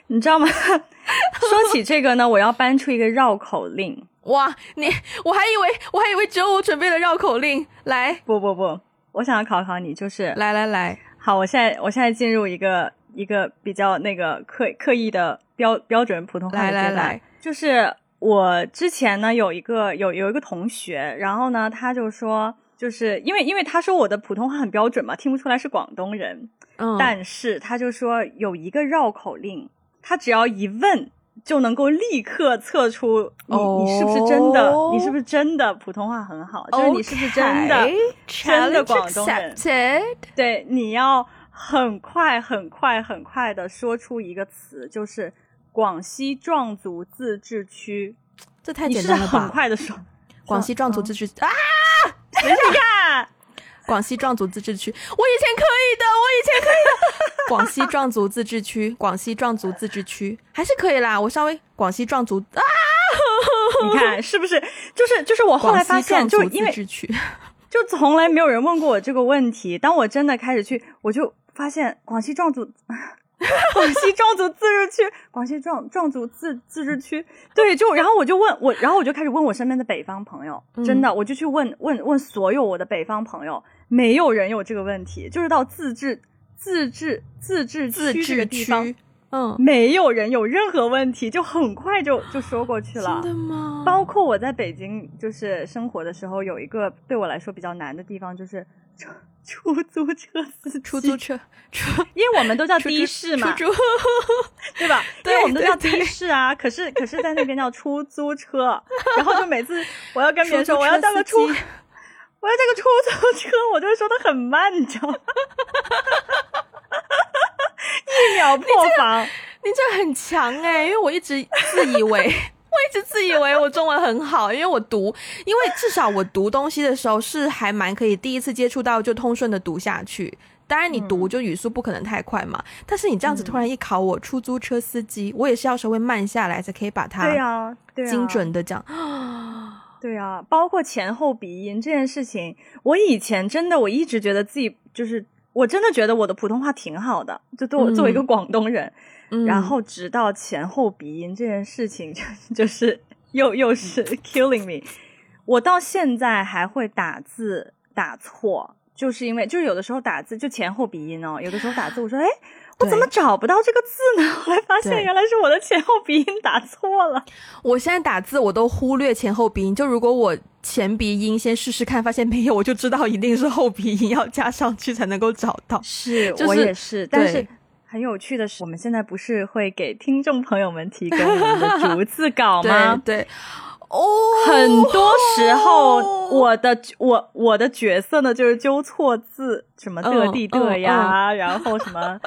S1: 你知道吗？说起这个呢，我要搬出一个绕口令。
S2: 哇，你我还以为我还以为只有我准备了绕口令，来。
S1: 不不不，我想要考考你，就是
S2: 来来来，
S1: 好，我现在我现在进入一个一个比较那个刻刻意的标标准普通话
S2: 来来来。
S1: 就是我之前呢有一个有有一个同学，然后呢他就说，就是因为因为他说我的普通话很标准嘛，听不出来是广东人，
S2: 嗯，
S1: 但是他就说有一个绕口令，他只要一问。就能够立刻测出你、你是不是真的，
S2: 哦
S1: 你是不是真的普通话很好，就是你是不是真的真的广东人。
S2: Accepted
S1: 对，你要很快、很快、很快的说出一个词，就是广西壮族自治区。
S2: 这太简单了吧？
S1: 快的说，
S2: 广西壮族
S1: 嗯
S2: 自治啊，
S1: 等一下，
S2: 广西壮族自治区，我以前可以的，我以前可以的。广西壮族自治区，广西壮族自治区还是可以啦。我稍微广西壮族啊，
S1: 你看是不是？就是就是我后来发现，就因为就从来没有人问过我这个问题。当我真的开始去，我就发现广西壮族。广西壮族自治区，广西壮壮族自自治区，对，就然后我就问我，然后我就开始问我身边的北方朋友，
S2: 嗯
S1: 真的，我就去问问问所有我的北方朋友，没有人有这个问题，就是到自治自治自治
S2: 自
S1: 区这个地方，
S2: 区，嗯，
S1: 没有人有任何问题，就很快就就说过去了。
S2: 真的吗？
S1: 包括我在北京就是生活的时候，有一个对我来说比较难的地方，就是出 出租车司机，
S2: 出租车，出
S1: 因为我们都叫的士嘛，
S2: 出租，
S1: 对吧？
S2: 对
S1: 因为我们都叫的士啊，可是可是在那边叫出租车，然后就每次我要跟别人说我要叫个出，我要叫个出租车，我就会说的很慢，你知道吗？一秒破防。
S2: 你这很强哎、因为我一直自以为，我一直自以为我中文很好，因为我读，因为至少我读东西的时候是还蛮可以第一次接触到就通顺的读下去。当然，你读就语速不可能太快嘛，但是你这样子突然一考我出租车司机，我也是要稍微慢下来才可以把它
S1: 对啊、
S2: 精准的讲。
S1: 对啊，包括前后鼻音这件事情，我以前真的我一直觉得自己就是，我真的觉得我的普通话挺好的，就对我、
S2: 嗯
S1: 作为一个广东人，
S2: 嗯。
S1: 然后直到前后鼻音这件事情，就 就是又又是 killing me，我到现在还会打字打错，就是因为就是有的时候打字就前后鼻音哦，有的时候打字我说哎。我怎么找不到这个字呢？后来发现原来是我的前后鼻音打错了。
S2: 我现在打字我都忽略前后鼻音，就如果我前鼻音先试试看，发现没有，我就知道一定是后鼻音要加上去才能够找到。
S1: 是、
S2: 就是
S1: 我也是，但是很有趣的是，我们现在不是会给听众朋友们提供我们的逐字稿吗？
S2: 对对，哦，
S1: 很多时候，我的我我的角色呢，就是纠错字，什么的
S2: 嗯
S1: 地的呀，然后什么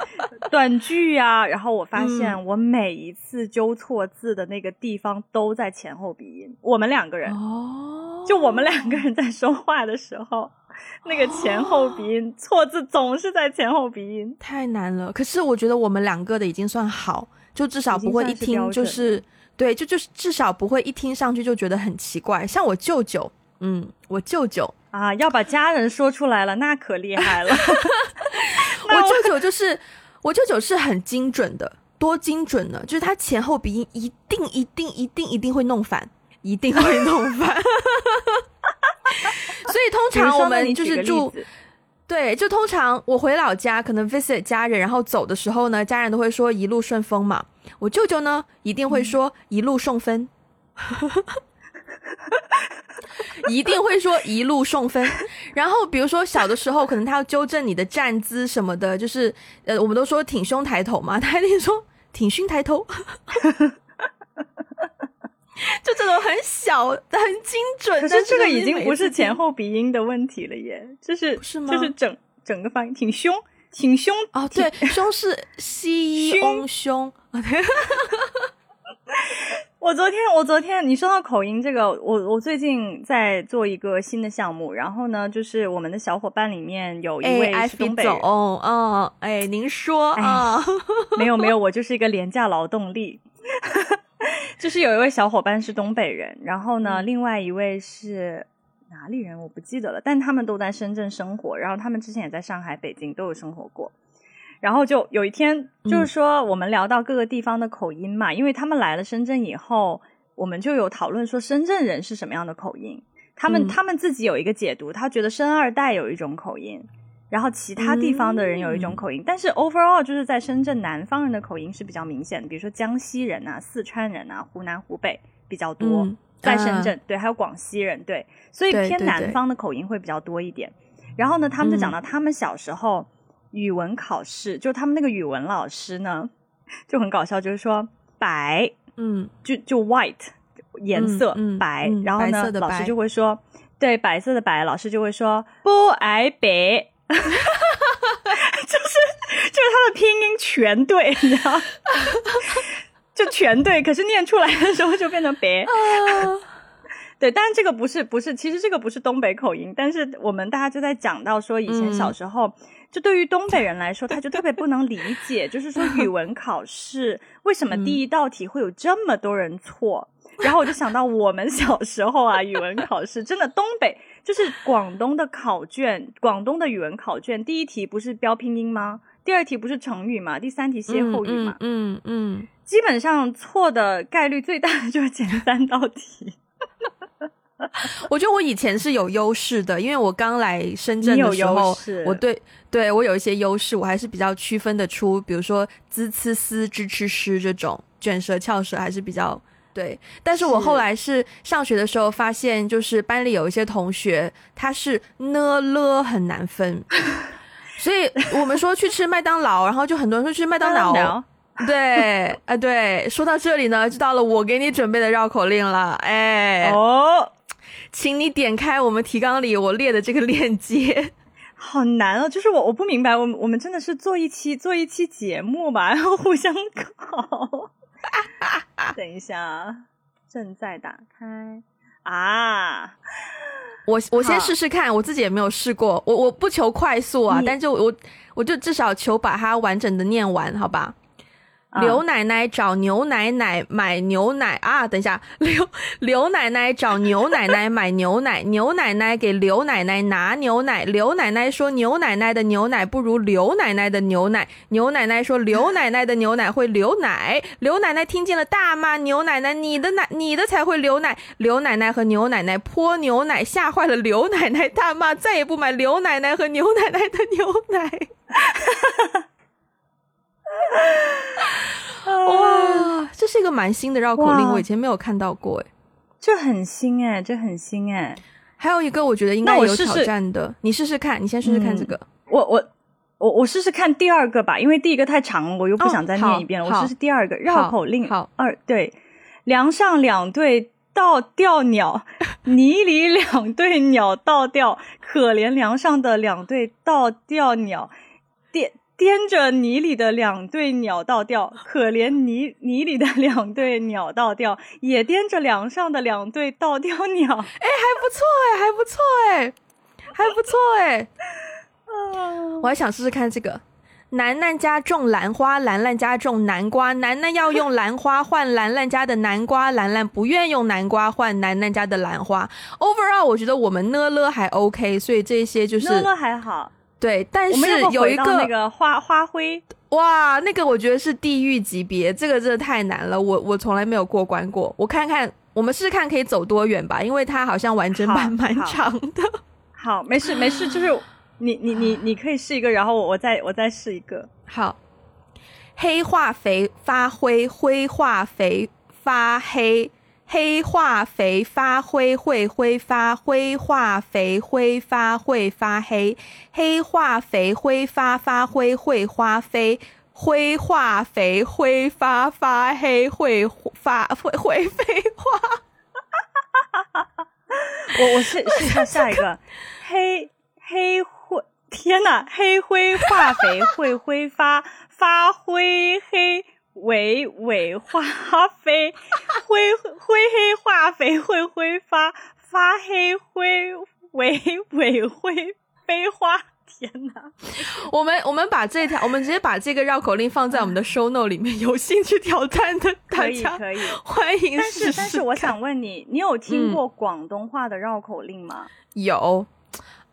S1: 断句呀，然后我发现我每一次纠错字的那个地方都在前后鼻音。我们两个人，
S2: 哦，
S1: 就我们两个人在说话的时候，那个前后鼻音错字总是在前后鼻音。
S2: 太难了。可是我觉得我们两个的已经算好，就至少不会一听就是对，就就是至少不会一听上去就觉得很奇怪。像我舅舅，嗯，我舅舅，
S1: 啊，要把家人说出来了，那可厉害了。
S2: 我舅舅就是我舅舅是很精准的，多精准呢？就是他前后鼻音一定一定一定一定会弄反，一定会弄反。所以通常我们就是住对，就通常我回老家，可能 visit 家人，然后走的时候呢，家人都会说一路顺风嘛。我舅舅呢，一定会说一路送分。一定会说一路送分。然后比如说小的时候，可能他要纠正你的站姿什么的，就是呃，我们都说挺胸抬头嘛，他一定说挺胸抬头。就这种很小、很精准，
S1: 可是这个已经不是前后鼻音的问题了耶，就是
S2: 是吗？
S1: 就是整整个发音挺凶，挺胸
S2: 哦，对，胸是西翁胸。
S1: 我昨天，我昨天你说到口音这个，我我最近在做一个新的项目，然后呢，就是我们的小伙伴里面有一位是东北人，
S2: 哦，哎，您说啊，
S1: 没有没有，我就是一个廉价劳动力，就是有一位小伙伴是东北人，然后呢，另外一位是哪里人我不记得了，但他们都在深圳生活，然后他们之前也在上海、北京都有生活过。然后就有一天，就是说我们聊到各个地方的口音嘛，因为他们来了深圳以后，我们就有讨论说深圳人是什么样的口音。他们他们自己有一个解读，他觉得深二代有一种口音，然后其他地方的人有一种口音。但是 overall 就是在深圳南方人的口音是比较明显的，比如说江西人啊、四川人啊、湖南、湖北比较多，在深圳对，还有广西人对，所以偏南方的口音会比较多一点。然后呢，他们就讲到他们小时候。语文考试，就他们那个语文老师呢，就很搞笑，就是说白，
S2: 嗯，
S1: 就就 white 颜色白，然后呢，老师就会说，对，白色的白，老师就会说不挨白，就是就是他的拼音全对，你知道，就全对，可是念出来的时候就变成别。对，但是这个不是不是，其实这个不是东北口音，但是我们大家就在讲到说，以前小时候。就对于东北人来说，他就特别不能理解，就是说语文考试为什么第一道题会有这么多人错。然后我就想到我们小时候啊，语文考试真的东北就是广东的考卷，广东的语文考卷第一题不是标拼音吗？第二题不是成语嘛？第三题歇后语嘛？
S2: 嗯嗯，
S1: 基本上错的概率最大的 就是前三道题。
S2: 我觉得我以前是有优势的，因为我刚来深圳的时候，我对对我有一些优势，我还是比较区分得出，比如说滋、呲、丝、支、吃、诗这种卷舌翘舌还是比较对。但是我后来是上学的时候发现，就是班里有一些同学他是呢了很难分，所以我们说去吃麦当劳，然后就很多人说去麦当劳。对，啊对，说到这里呢，就到了我给你准备的绕口令了，哎
S1: 哦。
S2: 请你点开我们提纲里我列的这个链接，
S1: 好难哦！就是我我不明白，我们我们真的是做一期做一期节目吧，然后互相考。等一下，正在打开啊！
S2: 我我先试试看，我自己也没有试过，我我不求快速啊，但就我我就至少求把它完整的念完，好吧？刘奶奶找牛奶奶买牛奶啊！等一下，刘刘奶奶找牛奶奶买牛奶，牛奶奶给刘奶奶拿牛奶。刘奶奶说牛奶奶的牛奶不如刘奶奶的牛奶。牛奶奶说刘奶奶的牛奶会流奶。刘奶奶听见了大骂牛奶奶，你的奶你的才会流奶。刘奶奶和牛奶奶泼牛奶，吓坏了刘奶奶，大骂再也不买刘奶奶和牛奶奶的牛奶。哈哈哈 哇，这是一个蛮新的绕口令，我以前没有看到过哎，
S1: 这很新哎，这很新哎。
S2: 还有一个我觉得应该有挑战的，你试试看，你先试试看这个。
S1: 我我我我试试看第二个吧，因为第一个太长了，我又不想再念一遍了。我试试第二个绕口令。
S2: 好，
S1: 二对，梁上两对倒吊鸟，泥里两对鸟倒吊，可怜梁上的两对倒吊鸟，电。掂着泥里的两对鸟倒吊，可怜泥泥里的两对鸟倒吊，也掂着梁上的两对倒吊鸟。
S2: 哎，还不错哎，还不错哎，还不错哎。啊，我还想试试看这个。楠楠家种兰花，兰兰家种南瓜，楠楠要用兰花换兰兰家的南瓜，兰兰不愿用南瓜换楠楠家的兰花。Overall，我觉得我们呢了还 OK，所以这些就是
S1: 呢了还好。
S2: 对，但是有一个
S1: 那个花花灰，
S2: 哇，那个我觉得是地狱级别，这个真的太难了，我我从来没有过关过。我看看，我们试试看可以走多远吧，因为它好像完整版蛮长的。
S1: 好，没事没事，就是你你你你可以试一个，然后我再我再试一个。
S2: 好，黑化肥发灰，灰化肥发黑，黑化肥发灰会挥发，灰化肥挥发会发黑，黑化肥挥发发灰会花飞，灰化肥挥发发黑会发会会飞花。
S1: 我我试试一下下一个，黑黑灰，天呐，黑灰化肥会挥发发灰黑。尾尾花飞，灰灰黑化肥会挥发发黑灰尾尾灰飞花。天哪！
S2: 我们我们把这条，我们直接把这个绕口令放在我们的 show note 里面，有兴趣挑战的
S1: 可以可以
S2: 欢迎试
S1: 试。但是我想问你，你有听过广东话的绕口令吗？
S2: 有。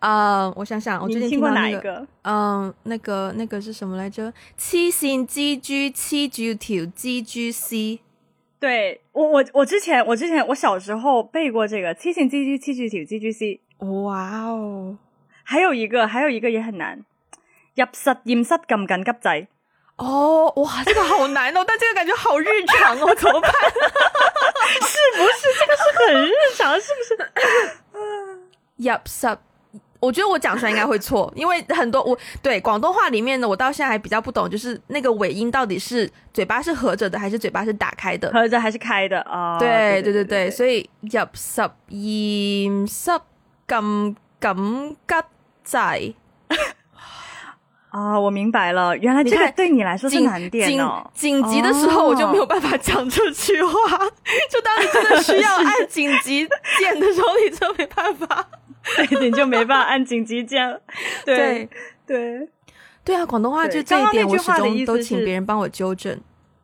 S2: 啊，我想想，我最近听过
S1: 哪一个？
S2: 嗯，那个那个是什么来着？七线 G G 七九条 G G C。
S1: 对我我我之前我之前我小时候背过这个七线 G G 七九条 G G C。
S2: 哇哦！
S1: 还有一个还有一个也很难，入室验室撳緊急掣。
S2: 哦，哇，这个好难哦，但这个感觉好日常哦，怎么办？
S1: 是不是这个是很日常？是不
S2: 是？入实。我觉得我讲出来应该会错，因为很多我对广东话里面呢，我到现在还比较不懂，就是那个尾音到底是嘴巴是合着的，还是嘴巴是打开的？
S1: 合着还是开的啊？
S2: 对对对对，所以入十验室咁咁吉仔
S1: 啊，我明白了，原来这个对你来说是难点哦。
S2: 紧急的时候我就没有办法讲这句话，就当你真的需要 按紧急键的时候，你就没办法。
S1: 对，你就没办法按紧急键了。对对
S2: 对啊，广东话就这一点，我始终都请别人帮我纠正。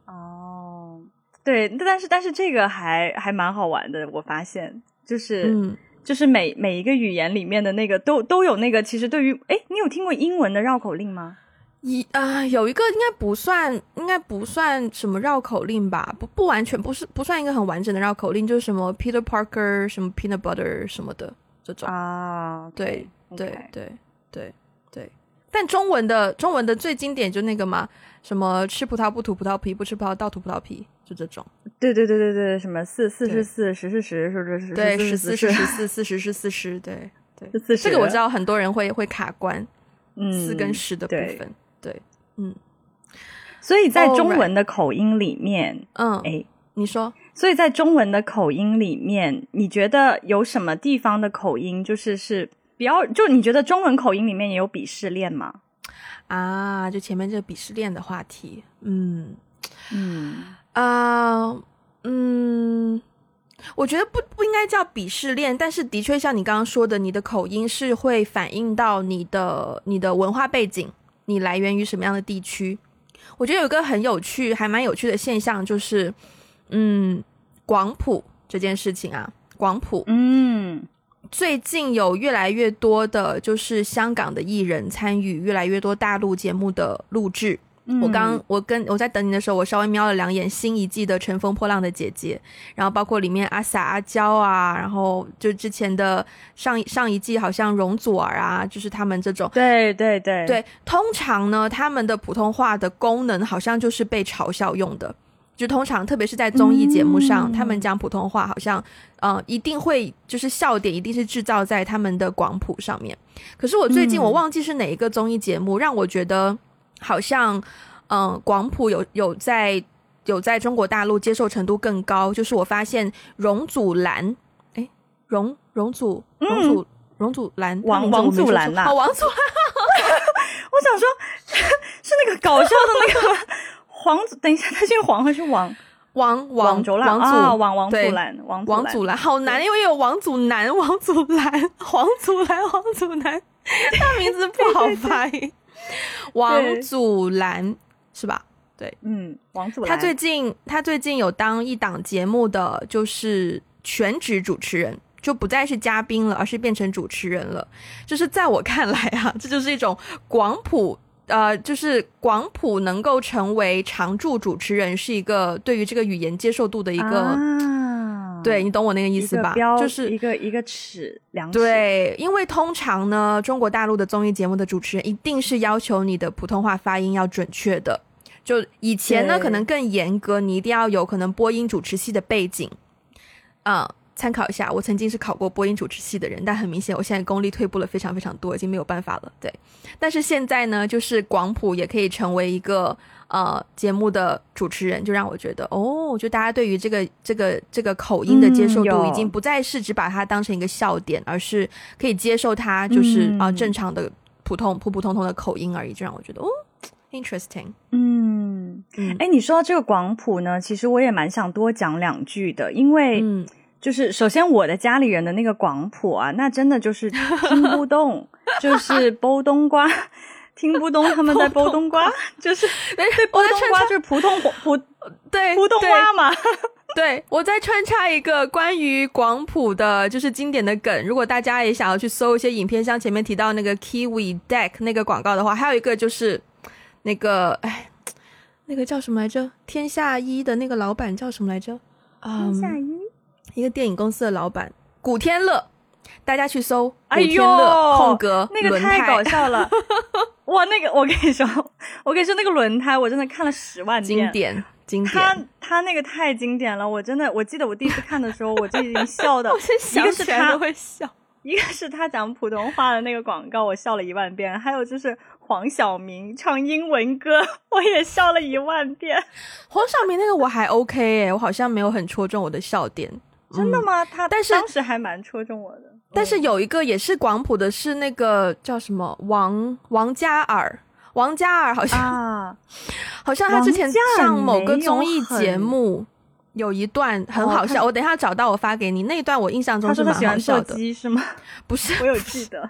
S1: 哦，对，但是但是这个还还蛮好玩的，我发现就是就是每每一个语言里面的那个都都有那个，其实对于哎，你有听过英文的绕口令吗？
S2: 一啊，有一个应该不算，应该不算什么绕口令吧？不不完全不是不算一个很完整的绕口令，就是什么 Peter Parker 什么 Peanut Butter 什么的。这种
S1: 啊，
S2: 对对对对对，但中文的中文的最经典就那个嘛，什么吃葡萄不吐葡萄皮，不吃葡萄倒吐葡萄皮，就这种。
S1: 对对对对对，什么四四是四，十是十，是不是？
S2: 对，
S1: 十
S2: 四是十四，四十是四十，对对。这个我知道很多人会会卡关，嗯，四跟十的部分，对，嗯。
S1: 所以在中文的口音里面，
S2: 嗯，哎，你说。
S1: 所以在中文的口音里面，你觉得有什么地方的口音就是是比较？就你觉得中文口音里面也有鄙视链吗？
S2: 啊，就前面这个鄙视链的话题，嗯
S1: 嗯
S2: 啊嗯，我觉得不不应该叫鄙视链，但是的确像你刚刚说的，你的口音是会反映到你的你的文化背景，你来源于什么样的地区？我觉得有一个很有趣，还蛮有趣的现象就是。嗯，广普这件事情啊，广普，
S1: 嗯，
S2: 最近有越来越多的，就是香港的艺人参与越来越多大陆节目的录制。我刚我跟我在等你的时候，我稍微瞄了两眼新一季的《乘风破浪的姐姐》，然后包括里面阿 sa 阿娇啊，然后就之前的上上一季好像容祖儿啊，就是他们这种，
S1: 对对对
S2: 对，通常呢，他们的普通话的功能好像就是被嘲笑用的。就通常，特别是在综艺节目上，他们讲普通话，好像，嗯，一定会就是笑点，一定是制造在他们的广谱上面。可是我最近我忘记是哪一个综艺节目，让我觉得好像，嗯，广谱有有在有在中国大陆接受程度更高。就是我发现容祖蓝，哎，容容祖容祖容祖蓝，
S1: 王王祖蓝呐，
S2: 王祖蓝，
S1: 我想说，是那个搞笑的那个。黄祖，等一下，他姓黄还是王？
S2: 王王
S1: 祖
S2: 蓝
S1: 啊，王王祖蓝，王
S2: 王祖蓝，好难，因为有王祖蓝、王祖蓝、黄祖蓝、王祖蓝，他名字不好发音。王祖蓝是吧？对，
S1: 嗯，王祖蓝。
S2: 他最近他最近有当一档节目的，就是全职主持人，就不再是嘉宾了，而是变成主持人了。就是在我看来啊，这就是一种广谱。呃，就是广普能够成为常驻主持人，是一个对于这个语言接受度的一个，对你懂我那个意思吧？就是
S1: 一个一个尺量。
S2: 对，因为通常呢，中国大陆的综艺节目的主持人一定是要求你的普通话发音要准确的。就以前呢，可能更严格，你一定要有可能播音主持系的背景。啊。参考一下，我曾经是考过播音主持系的人，但很明显，我现在功力退步了非常非常多，已经没有办法了。对，但是现在呢，就是广普也可以成为一个呃节目的主持人，就让我觉得哦，就大家对于这个这个这个口音的接受度，已经不再是只把它当成一个笑点，而是可以接受它就是啊正常的普通普普通通的口音而已，就让我觉得哦，interesting。
S1: 嗯嗯，哎，你说到这个广普呢，其实我也蛮想多讲两句的，因为。就是首先我的家里人的那个广普啊，那真的就是听不懂，就是 剥冬瓜，听不懂他们在剥冬瓜，就是对剥冬瓜就是普通普
S2: 对
S1: 普通话嘛。
S2: 对我再穿插一个关于广普的，就是经典的梗。如果大家也想要去搜一些影片，像前面提到那个 Kiwi Deck 那个广告的话，还有一个就是那个哎，那个叫什么来着？天下一的那个老板叫什么来着？
S1: 天下一。
S2: 一个电影公司的老板古天乐，大家去搜古天乐空格
S1: 那个太搞笑了，哇！那个我跟你说，我跟你说那个轮胎我真的看了十万
S2: 遍，经典经典。
S1: 他他那个太经典了，我真的我记得我第一次看的时候我就已经笑的，
S2: 一个是他
S1: 会笑，一个是他讲普通话的那个广告，我笑了一万遍，还有就是黄晓明唱英文歌，我也笑了一万遍。
S2: 黄晓明那个我还 OK 哎，我好像没有很戳中我的笑点。
S1: 真的吗？他
S2: 但是
S1: 当时还蛮戳中我的。
S2: 但是有一个也是广普的，是那个叫什么王王嘉尔，王嘉尔好像，好像他之前上某个综艺节目有一段很好笑，我等一下找到我发给你那一段，我印象中是蛮好笑的，
S1: 是吗？
S2: 不是，
S1: 我有记得。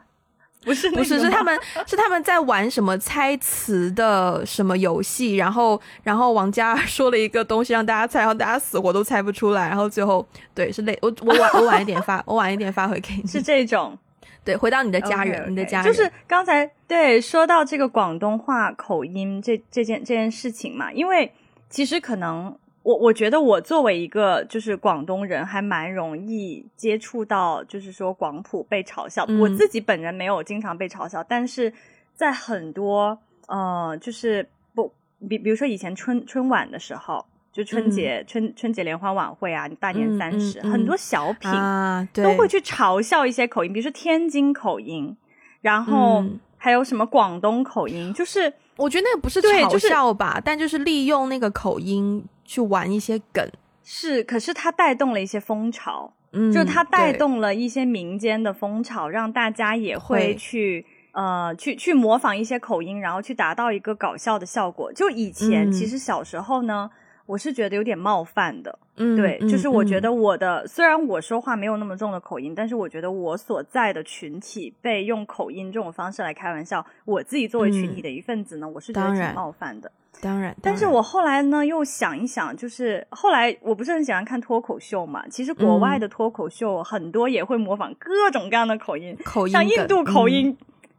S1: 不是
S2: 不是是他们是他们在玩什么猜词的什么游戏，然后然后王佳 说了一个东西让大家猜，然后大家死活都猜不出来，然后最后对是累我我晚我晚一点发我晚一点发回给你。
S1: 是这种。
S2: 对回到你的家人你的家
S1: 人。就是刚才对说到这个广东话口音这这件这件事情嘛，因为其实可能。我我觉得我作为一个就是广东人，还蛮容易接触到，就是说广普被嘲笑。我自己本人没有经常被嘲笑，但是在很多呃，就是不比比如说以前春春晚的时候，就春节春春节联欢晚会啊，大年三十，很多小品啊都会去嘲笑一些口音，比如说天津口音，然后还有什么广东口音，就是
S2: 我觉得那个不是嘲笑吧，但就是利用那个口音。去玩一些梗。
S1: 是，可是它带动了一些风潮，嗯，就它带动了一些民间的风潮，让大家也会去呃去去模仿一些口音，然后去达到一个搞笑的效果。就以前其实小时候呢，我是觉得有点冒犯的，嗯，对，就是我觉得我的虽然我说话没有那么重的口音，但是我觉得我所在的群体被用口音这种方式来开玩笑，我自己作为群体的一份子呢，我是觉得挺冒犯的。
S2: 当然，
S1: 但是我后来呢又想一想，就是后来我不是很喜欢看脱口秀嘛，其实国外的脱口秀很多也会模仿各种各样的口音，
S2: 口音
S1: 像印度口音，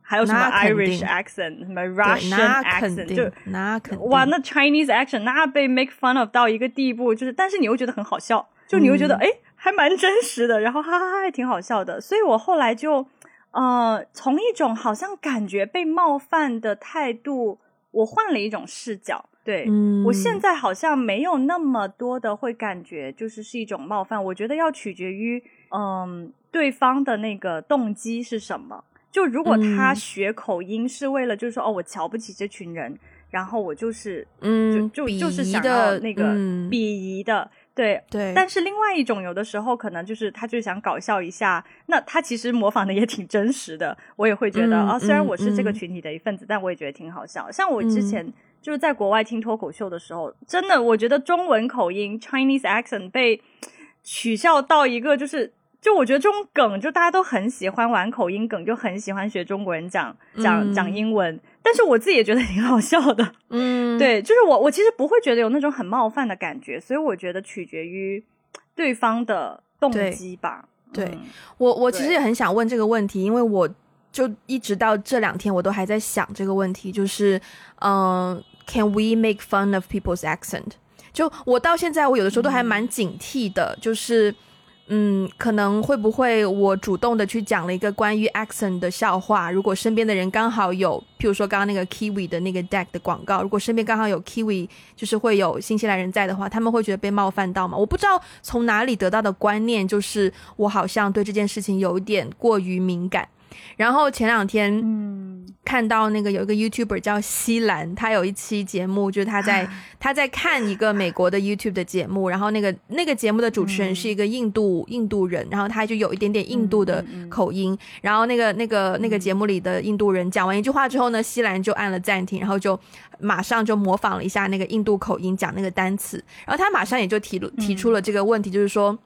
S1: 还有什么 Irish accent，什么 Russian accent，就
S2: 那肯
S1: 哇，那 Chinese accent 那被 make fun of 到一个地步，就是但是你又觉得很好笑，就你又觉得哎还蛮真实的，然后哈哈哈还挺好笑的，所以我后来就呃从一种好像感觉被冒犯的态度。我换了一种视角，对我现在好像没有那么多的会感觉，就是是一种冒犯。我觉得要取决于，嗯，对方的那个动机是什么。就如果他学口音是为了，就是说，哦，我瞧不起这群人，然后我就是，嗯，就就就是想要那个鄙夷的。对
S2: 对，
S1: 但是另外一种有的时候可能就是他就想搞笑一下，那他其实模仿的也挺真实的，我也会觉得啊，虽然我是这个群体的一份子，但我也觉得挺好笑。像我之前就是在国外听脱口秀的时候，真的我觉得中文口音 Chinese accent 被取笑到一个就是。就我觉得这种梗，就大家都很喜欢玩口音梗，就很喜欢学中国人讲讲讲英文。但是我自己也觉得挺好笑的，嗯，对，就是我我其实不会觉得有那种很冒犯的感觉，所以我觉得取决于对方的动机吧。
S2: 对我我其实也很想问这个问题，因为我就一直到这两天我都还在想这个问题，就是嗯，Can we make fun of people's accent？就我到现在我有的时候都还蛮警惕的，就是。嗯，可能会不会我主动的去讲了一个关于 accent 的笑话？如果身边的人刚好有，譬如说刚刚那个 Kiwi 的那个 deck 的广告，如果身边刚好有 Kiwi，就是会有新西兰人在的话，他们会觉得被冒犯到吗？我不知道从哪里得到的观念，就是我好像对这件事情有一点过于敏感。然后前两天，嗯，看到那个有一个 YouTuber 叫西兰，他有一期节目，就是他在他在看一个美国的 YouTube 的节目，然后那个那个节目的主持人是一个印度印度人，然后他就有一点点印度的口音，然后那个那个那个节目里的印度人讲完一句话之后呢，西兰就按了暂停，然后就马上就模仿了一下那个印度口音讲那个单词，然后他马上也就提提出了这个问题，就是说。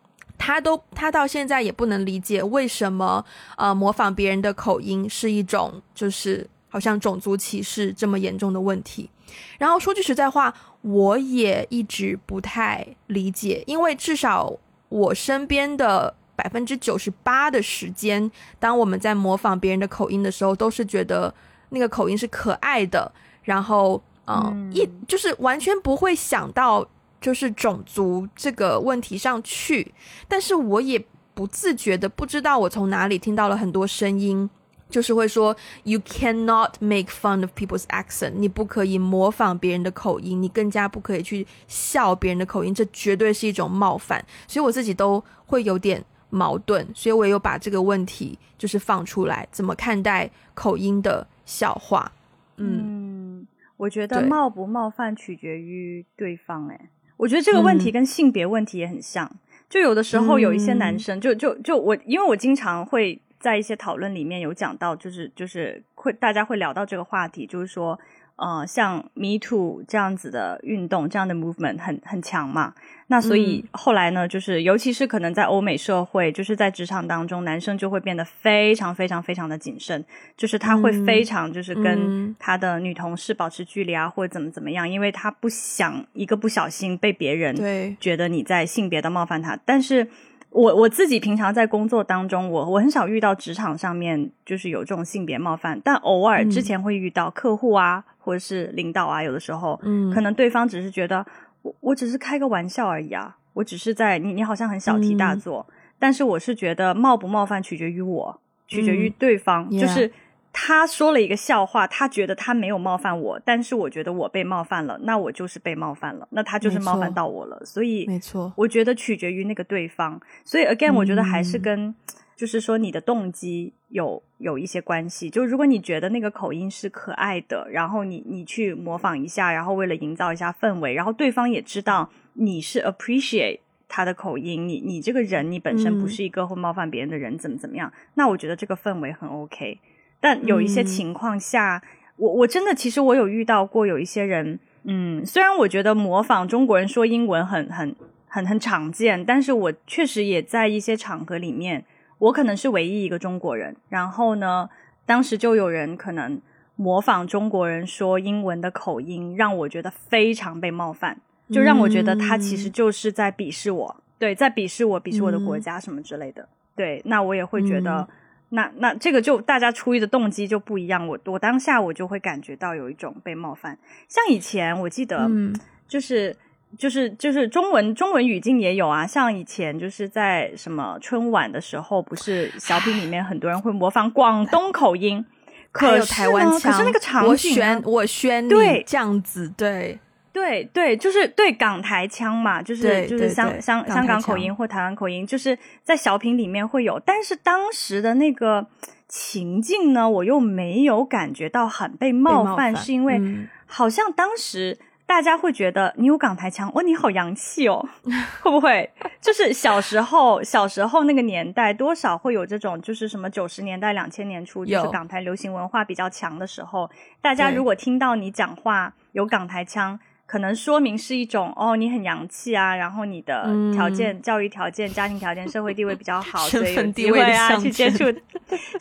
S2: 他都他到现在也不能理解为什么呃模仿别人的口音是一种就是好像种族歧视这么严重的问题。然后说句实在话，我也一直不太理解，因为至少我身边的百分之九十八的时间，当我们在模仿别人的口音的时候，都是觉得那个口音是可爱的，然后嗯一就是完全不会想到。就是种族这个问题上去，但是我也不自觉的不知道我从哪里听到了很多声音，就是会说 you cannot make fun of people's accent，你不可以模仿别人的口音，你更加不可以去笑别人的口音，这绝对是一种冒犯。所以我自己都会有点矛盾，所以我也有把这个问题就是放出来，怎么看待口音的笑话？
S1: 嗯，我觉得冒不冒犯取决于对方，哎。我觉得这个问题跟性别问题也很像，就有的时候有一些男生，就就就我，因为我经常会在一些讨论里面有讲到，就是就是会大家会聊到这个话题，就是说。呃，像 Me Too 这样子的运动，这样的 movement 很很强嘛。那所以后来呢，就是尤其是可能在欧美社会，就是在职场当中，男生就会变得非常非常非常的谨慎，就是他会非常就是跟他的女同事保持距离啊，或者怎么怎么样，因为他不想一个不小心被别人觉得你在性别的冒犯他。但是我我自己平常在工作当中，我我很少遇到职场上面就是有这种性别冒犯，但偶尔之前会遇到客户啊。或者是领导啊，有的时候，嗯，可能对方只是觉得我我只是开个玩笑而已啊，我只是在你你好像很小题大做，但是我是觉得冒不冒犯取决于我，取决于对方，就是他说了一个笑话，他觉得他没有冒犯我，但是我觉得我被冒犯了，那我就是被冒犯了，那他就是冒犯到我了，所以
S2: 没错，
S1: 我觉得取决于那个对方，所以 again，我觉得还是跟。就是说，你的动机有有一些关系。就如果你觉得那个口音是可爱的，然后你你去模仿一下，然后为了营造一下氛围，然后对方也知道你是 appreciate 他的口音，你你这个人你本身不是一个会冒犯别人的人，怎么怎么样？那我觉得这个氛围很 OK。但有一些情况下，我我真的其实我有遇到过有一些人，嗯，虽然我觉得模仿中国人说英文很很很很常见，但是我确实也在一些场合里面。我可能是唯一一个中国人，然后呢，当时就有人可能模仿中国人说英文的口音，让我觉得非常被冒犯，就让我觉得他其实就是在鄙视我，对，在鄙视我，鄙视我的国家什么之类的。对，那我也会觉得，那那这个就大家出于的动机就不一样。我我当下我就会感觉到有一种被冒犯，像以前我记得，嗯就是。就是就是中文中文语境也有啊，像以前就是在什么春晚的时候，不是小品里面很多人会模仿广东口音，可
S2: 是台湾腔，
S1: 可是那个场景，
S2: 我宣我宣
S1: 对
S2: 这样子，对
S1: 对对，就是对港台腔嘛，就是就是香香香港口音或台湾口音，就是在小品里面会有，但是当时的那个情境呢，我又没有感觉到很被冒犯，是因为好像当时。大家会觉得你有港台腔，哇，你好洋气哦，会不会？就是小时候，小时候那个年代，多少会有这种，就是什么九十年代、两千年初，就是港台流行文化比较强的时候，大家如果听到你讲话有港台腔。可能说明是一种哦，你很洋气啊，然后你的条件、教育条件、家庭条件、社会地位比较好，所以有机会啊去接触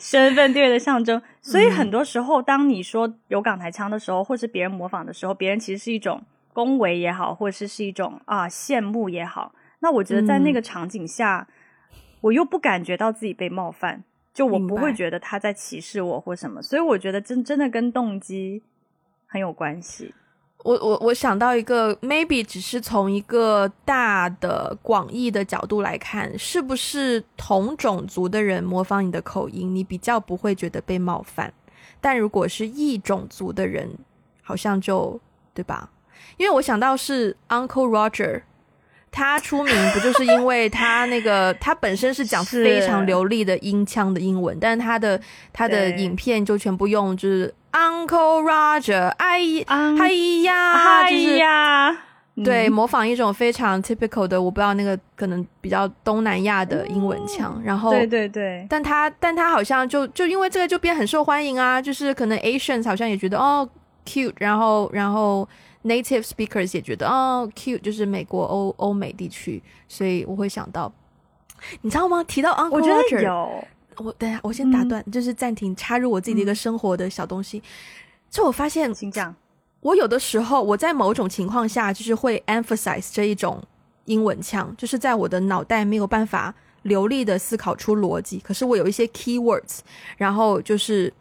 S1: 身份地位的象征。所以很多时候，当你说有港台腔的时候，或是别人模仿的时候，别人其实是一种恭维也好，或者是是一种啊羡慕也好。那我觉得在那个场景下，我又不感觉到自己被冒犯，就我不会觉得他在歧视我或什么。所以我觉得真真的跟动机很有关系。
S2: 我我我想到一个，maybe 只是从一个大的广义的角度来看，是不是同种族的人模仿你的口音，你比较不会觉得被冒犯？但如果是异种族的人，好像就对吧？因为我想到是 Uncle Roger。他出名不就是因为他那个他本身是讲非常流利的音腔的英文，但是他的他的影片就全部用就是 Uncle Roger，哎
S1: 哎
S2: 呀，
S1: 哎呀，
S2: 对，模仿一种非常 typical 的，我不知道那个可能比较东南亚的英文腔，然后
S1: 对对对，
S2: 但他但他好像就就因为这个就变很受欢迎啊，就是可能 Asians 好像也觉得哦 cute，然后然后。Native speakers 也觉得哦，cute 就是美国欧欧美地区，所以我会想到，你知道吗？提到 Uncle Roger，
S1: 有
S2: 我等下我先打断，就是暂停，插入我自己的一个生活的小东西。就我发现，
S1: 请讲。
S2: 我有的时候我在某种情况下，就是会 emphasize 这一种英文腔，就是在我的脑袋没有办法流利的思考出逻辑，可是我有一些 keywords，然后就是。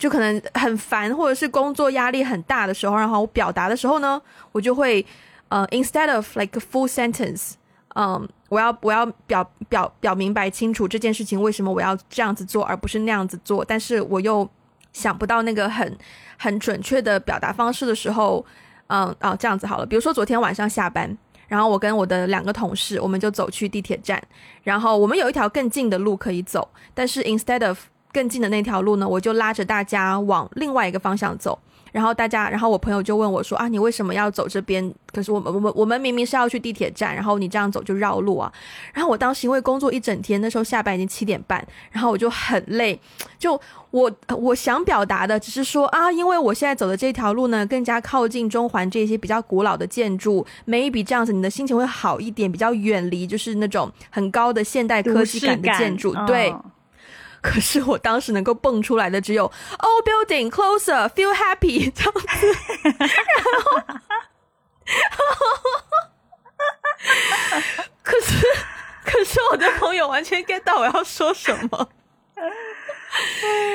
S2: 就可能很烦，或者是工作压力很大的时候，然后我表达的时候呢，我就会呃，instead of like a full sentence，嗯，我要我要表表表明白清楚这件事情为什么我要这样子做，而不是那样子做，但是我又想不到那个很很准确的表达方式的时候，嗯啊，这样子好了，比如说昨天晚上下班，然后我跟我的两个同事，我们就走去地铁站，然后我们有一条更近的路可以走，但是 instead of 更近的那条路呢，我就拉着大家往另外一个方向走。然后大家，然后我朋友就问我说：“啊，你为什么要走这边？可是我们我们我们明明是要去地铁站，然后你这样走就绕路啊！”然后我当时因为工作一整天，那时候下班已经七点半，然后我就很累。就我我想表达的只是说啊，因为我现在走的这条路呢，更加靠近中环这些比较古老的建筑，maybe 这样子你的心情会好一点，比较远离就是那种很高的现代科技感的建筑，对。可是我当时能够蹦出来的只有 “Oh, building closer, feel happy” 这样子，然后，可是，可是我的朋友完全 get 到我要说什么，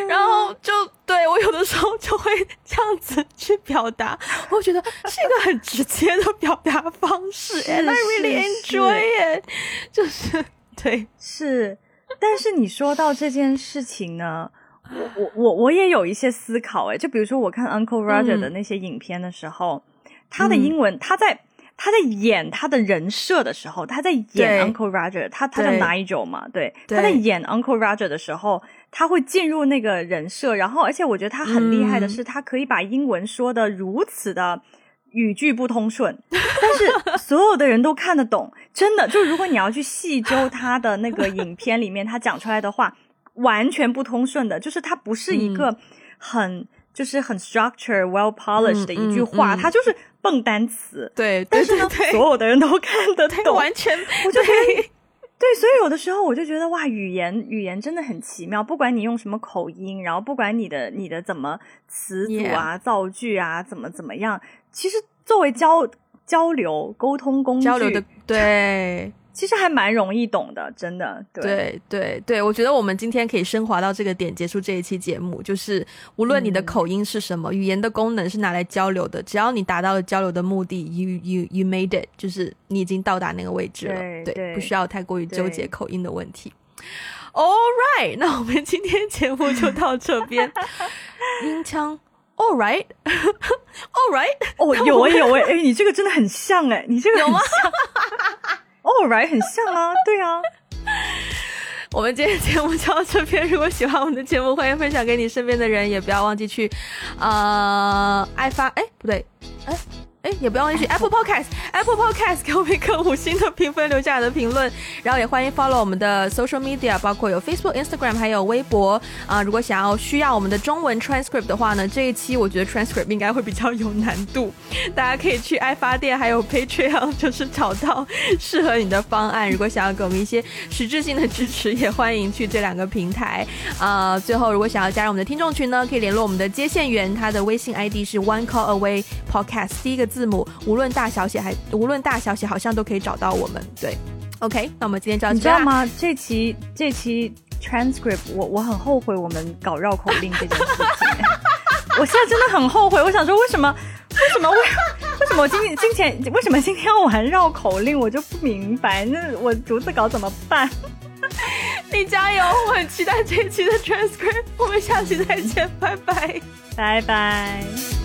S2: 然后就对我有的时候就会这样子去表达，我觉得是一个很直接的表达方式，and I really enjoy it，就是对。
S1: 是。但是你说到这件事情呢，我我我我也有一些思考诶，就比如说我看 Uncle Roger 的那些影片的时候，他的英文他在他在演他的人设的时候，他在演 Uncle Roger，他他叫 Nigel 嘛，对，他在演 Uncle Roger 的时候，他会进入那个人设，然后而且我觉得他很厉害的是，他可以把英文说的如此的。语句不通顺，但是所有的人都看得懂，真的。就如果你要去细究他的那个影片里面他讲出来的话，完全不通顺的，就是他不是一个很就是很 structure well polished 的一句话，他就是蹦单词。
S2: 对，
S1: 但是呢，所有的人都看得懂，
S2: 完全，
S1: 我就得。对，所以有的时候我就觉得哇，语言语言真的很奇妙。不管你用什么口音，然后不管你的你的怎么词组啊、造句啊，怎么怎么样，其实作为交交流沟通工具，
S2: 交流的 对。
S1: 其实还蛮容易懂的，真的。
S2: 对对对，我觉得我们今天可以升华到这个点，结束这一期节目。就是无论你的口音是什么，语言的功能是拿来交流的，只要你达到了交流的目的，you you you made it，就是你已经到达那个位置了。对，不需要太过于纠结口音的问题。All right，那我们今天节目就到这边。音腔，All right，All right，
S1: 哦，有哎有哎，哎，你这个真的很像哎，你这个
S2: 有吗
S1: ？All，right，很像啊，对啊。
S2: 我们今天节目就到这边，如果喜欢我们的节目，欢迎分享给你身边的人，也不要忘记去，呃，爱发，哎，不对，哎。哎，也不要忘记 Apple Podcast，Apple Podcast 给我们一个五星的评分，留下的评论。然后也欢迎 follow 我们的 social media，包括有 Facebook、Instagram，还有微博啊。如果想要需要我们的中文 transcript 的话呢，这一期我觉得 transcript 应该会比较有难度。大家可以去爱发电，还有 Patreon，就是找到适合你的方案。如果想要给我们一些实质性的支持，也欢迎去这两个平台啊。最后，如果想要加入我们的听众群呢，可以联络我们的接线员，他的微信 ID 是 One Call Away Podcast，第一个。字母无论大小写还无论大小写，好像都可以找到我们。对，OK，那我们今天就要
S1: 你知道吗？这期这期 transcript，我我很后悔我们搞绕口令这件事情。我现在真的很后悔。我想说，为什么为为什么为为什么我今今天为什么今天要玩绕口令？我就不明白，那我逐字稿怎么办？
S2: 你加油！我很期待这一期的 transcript。我们下期再见，拜拜，
S1: 拜拜。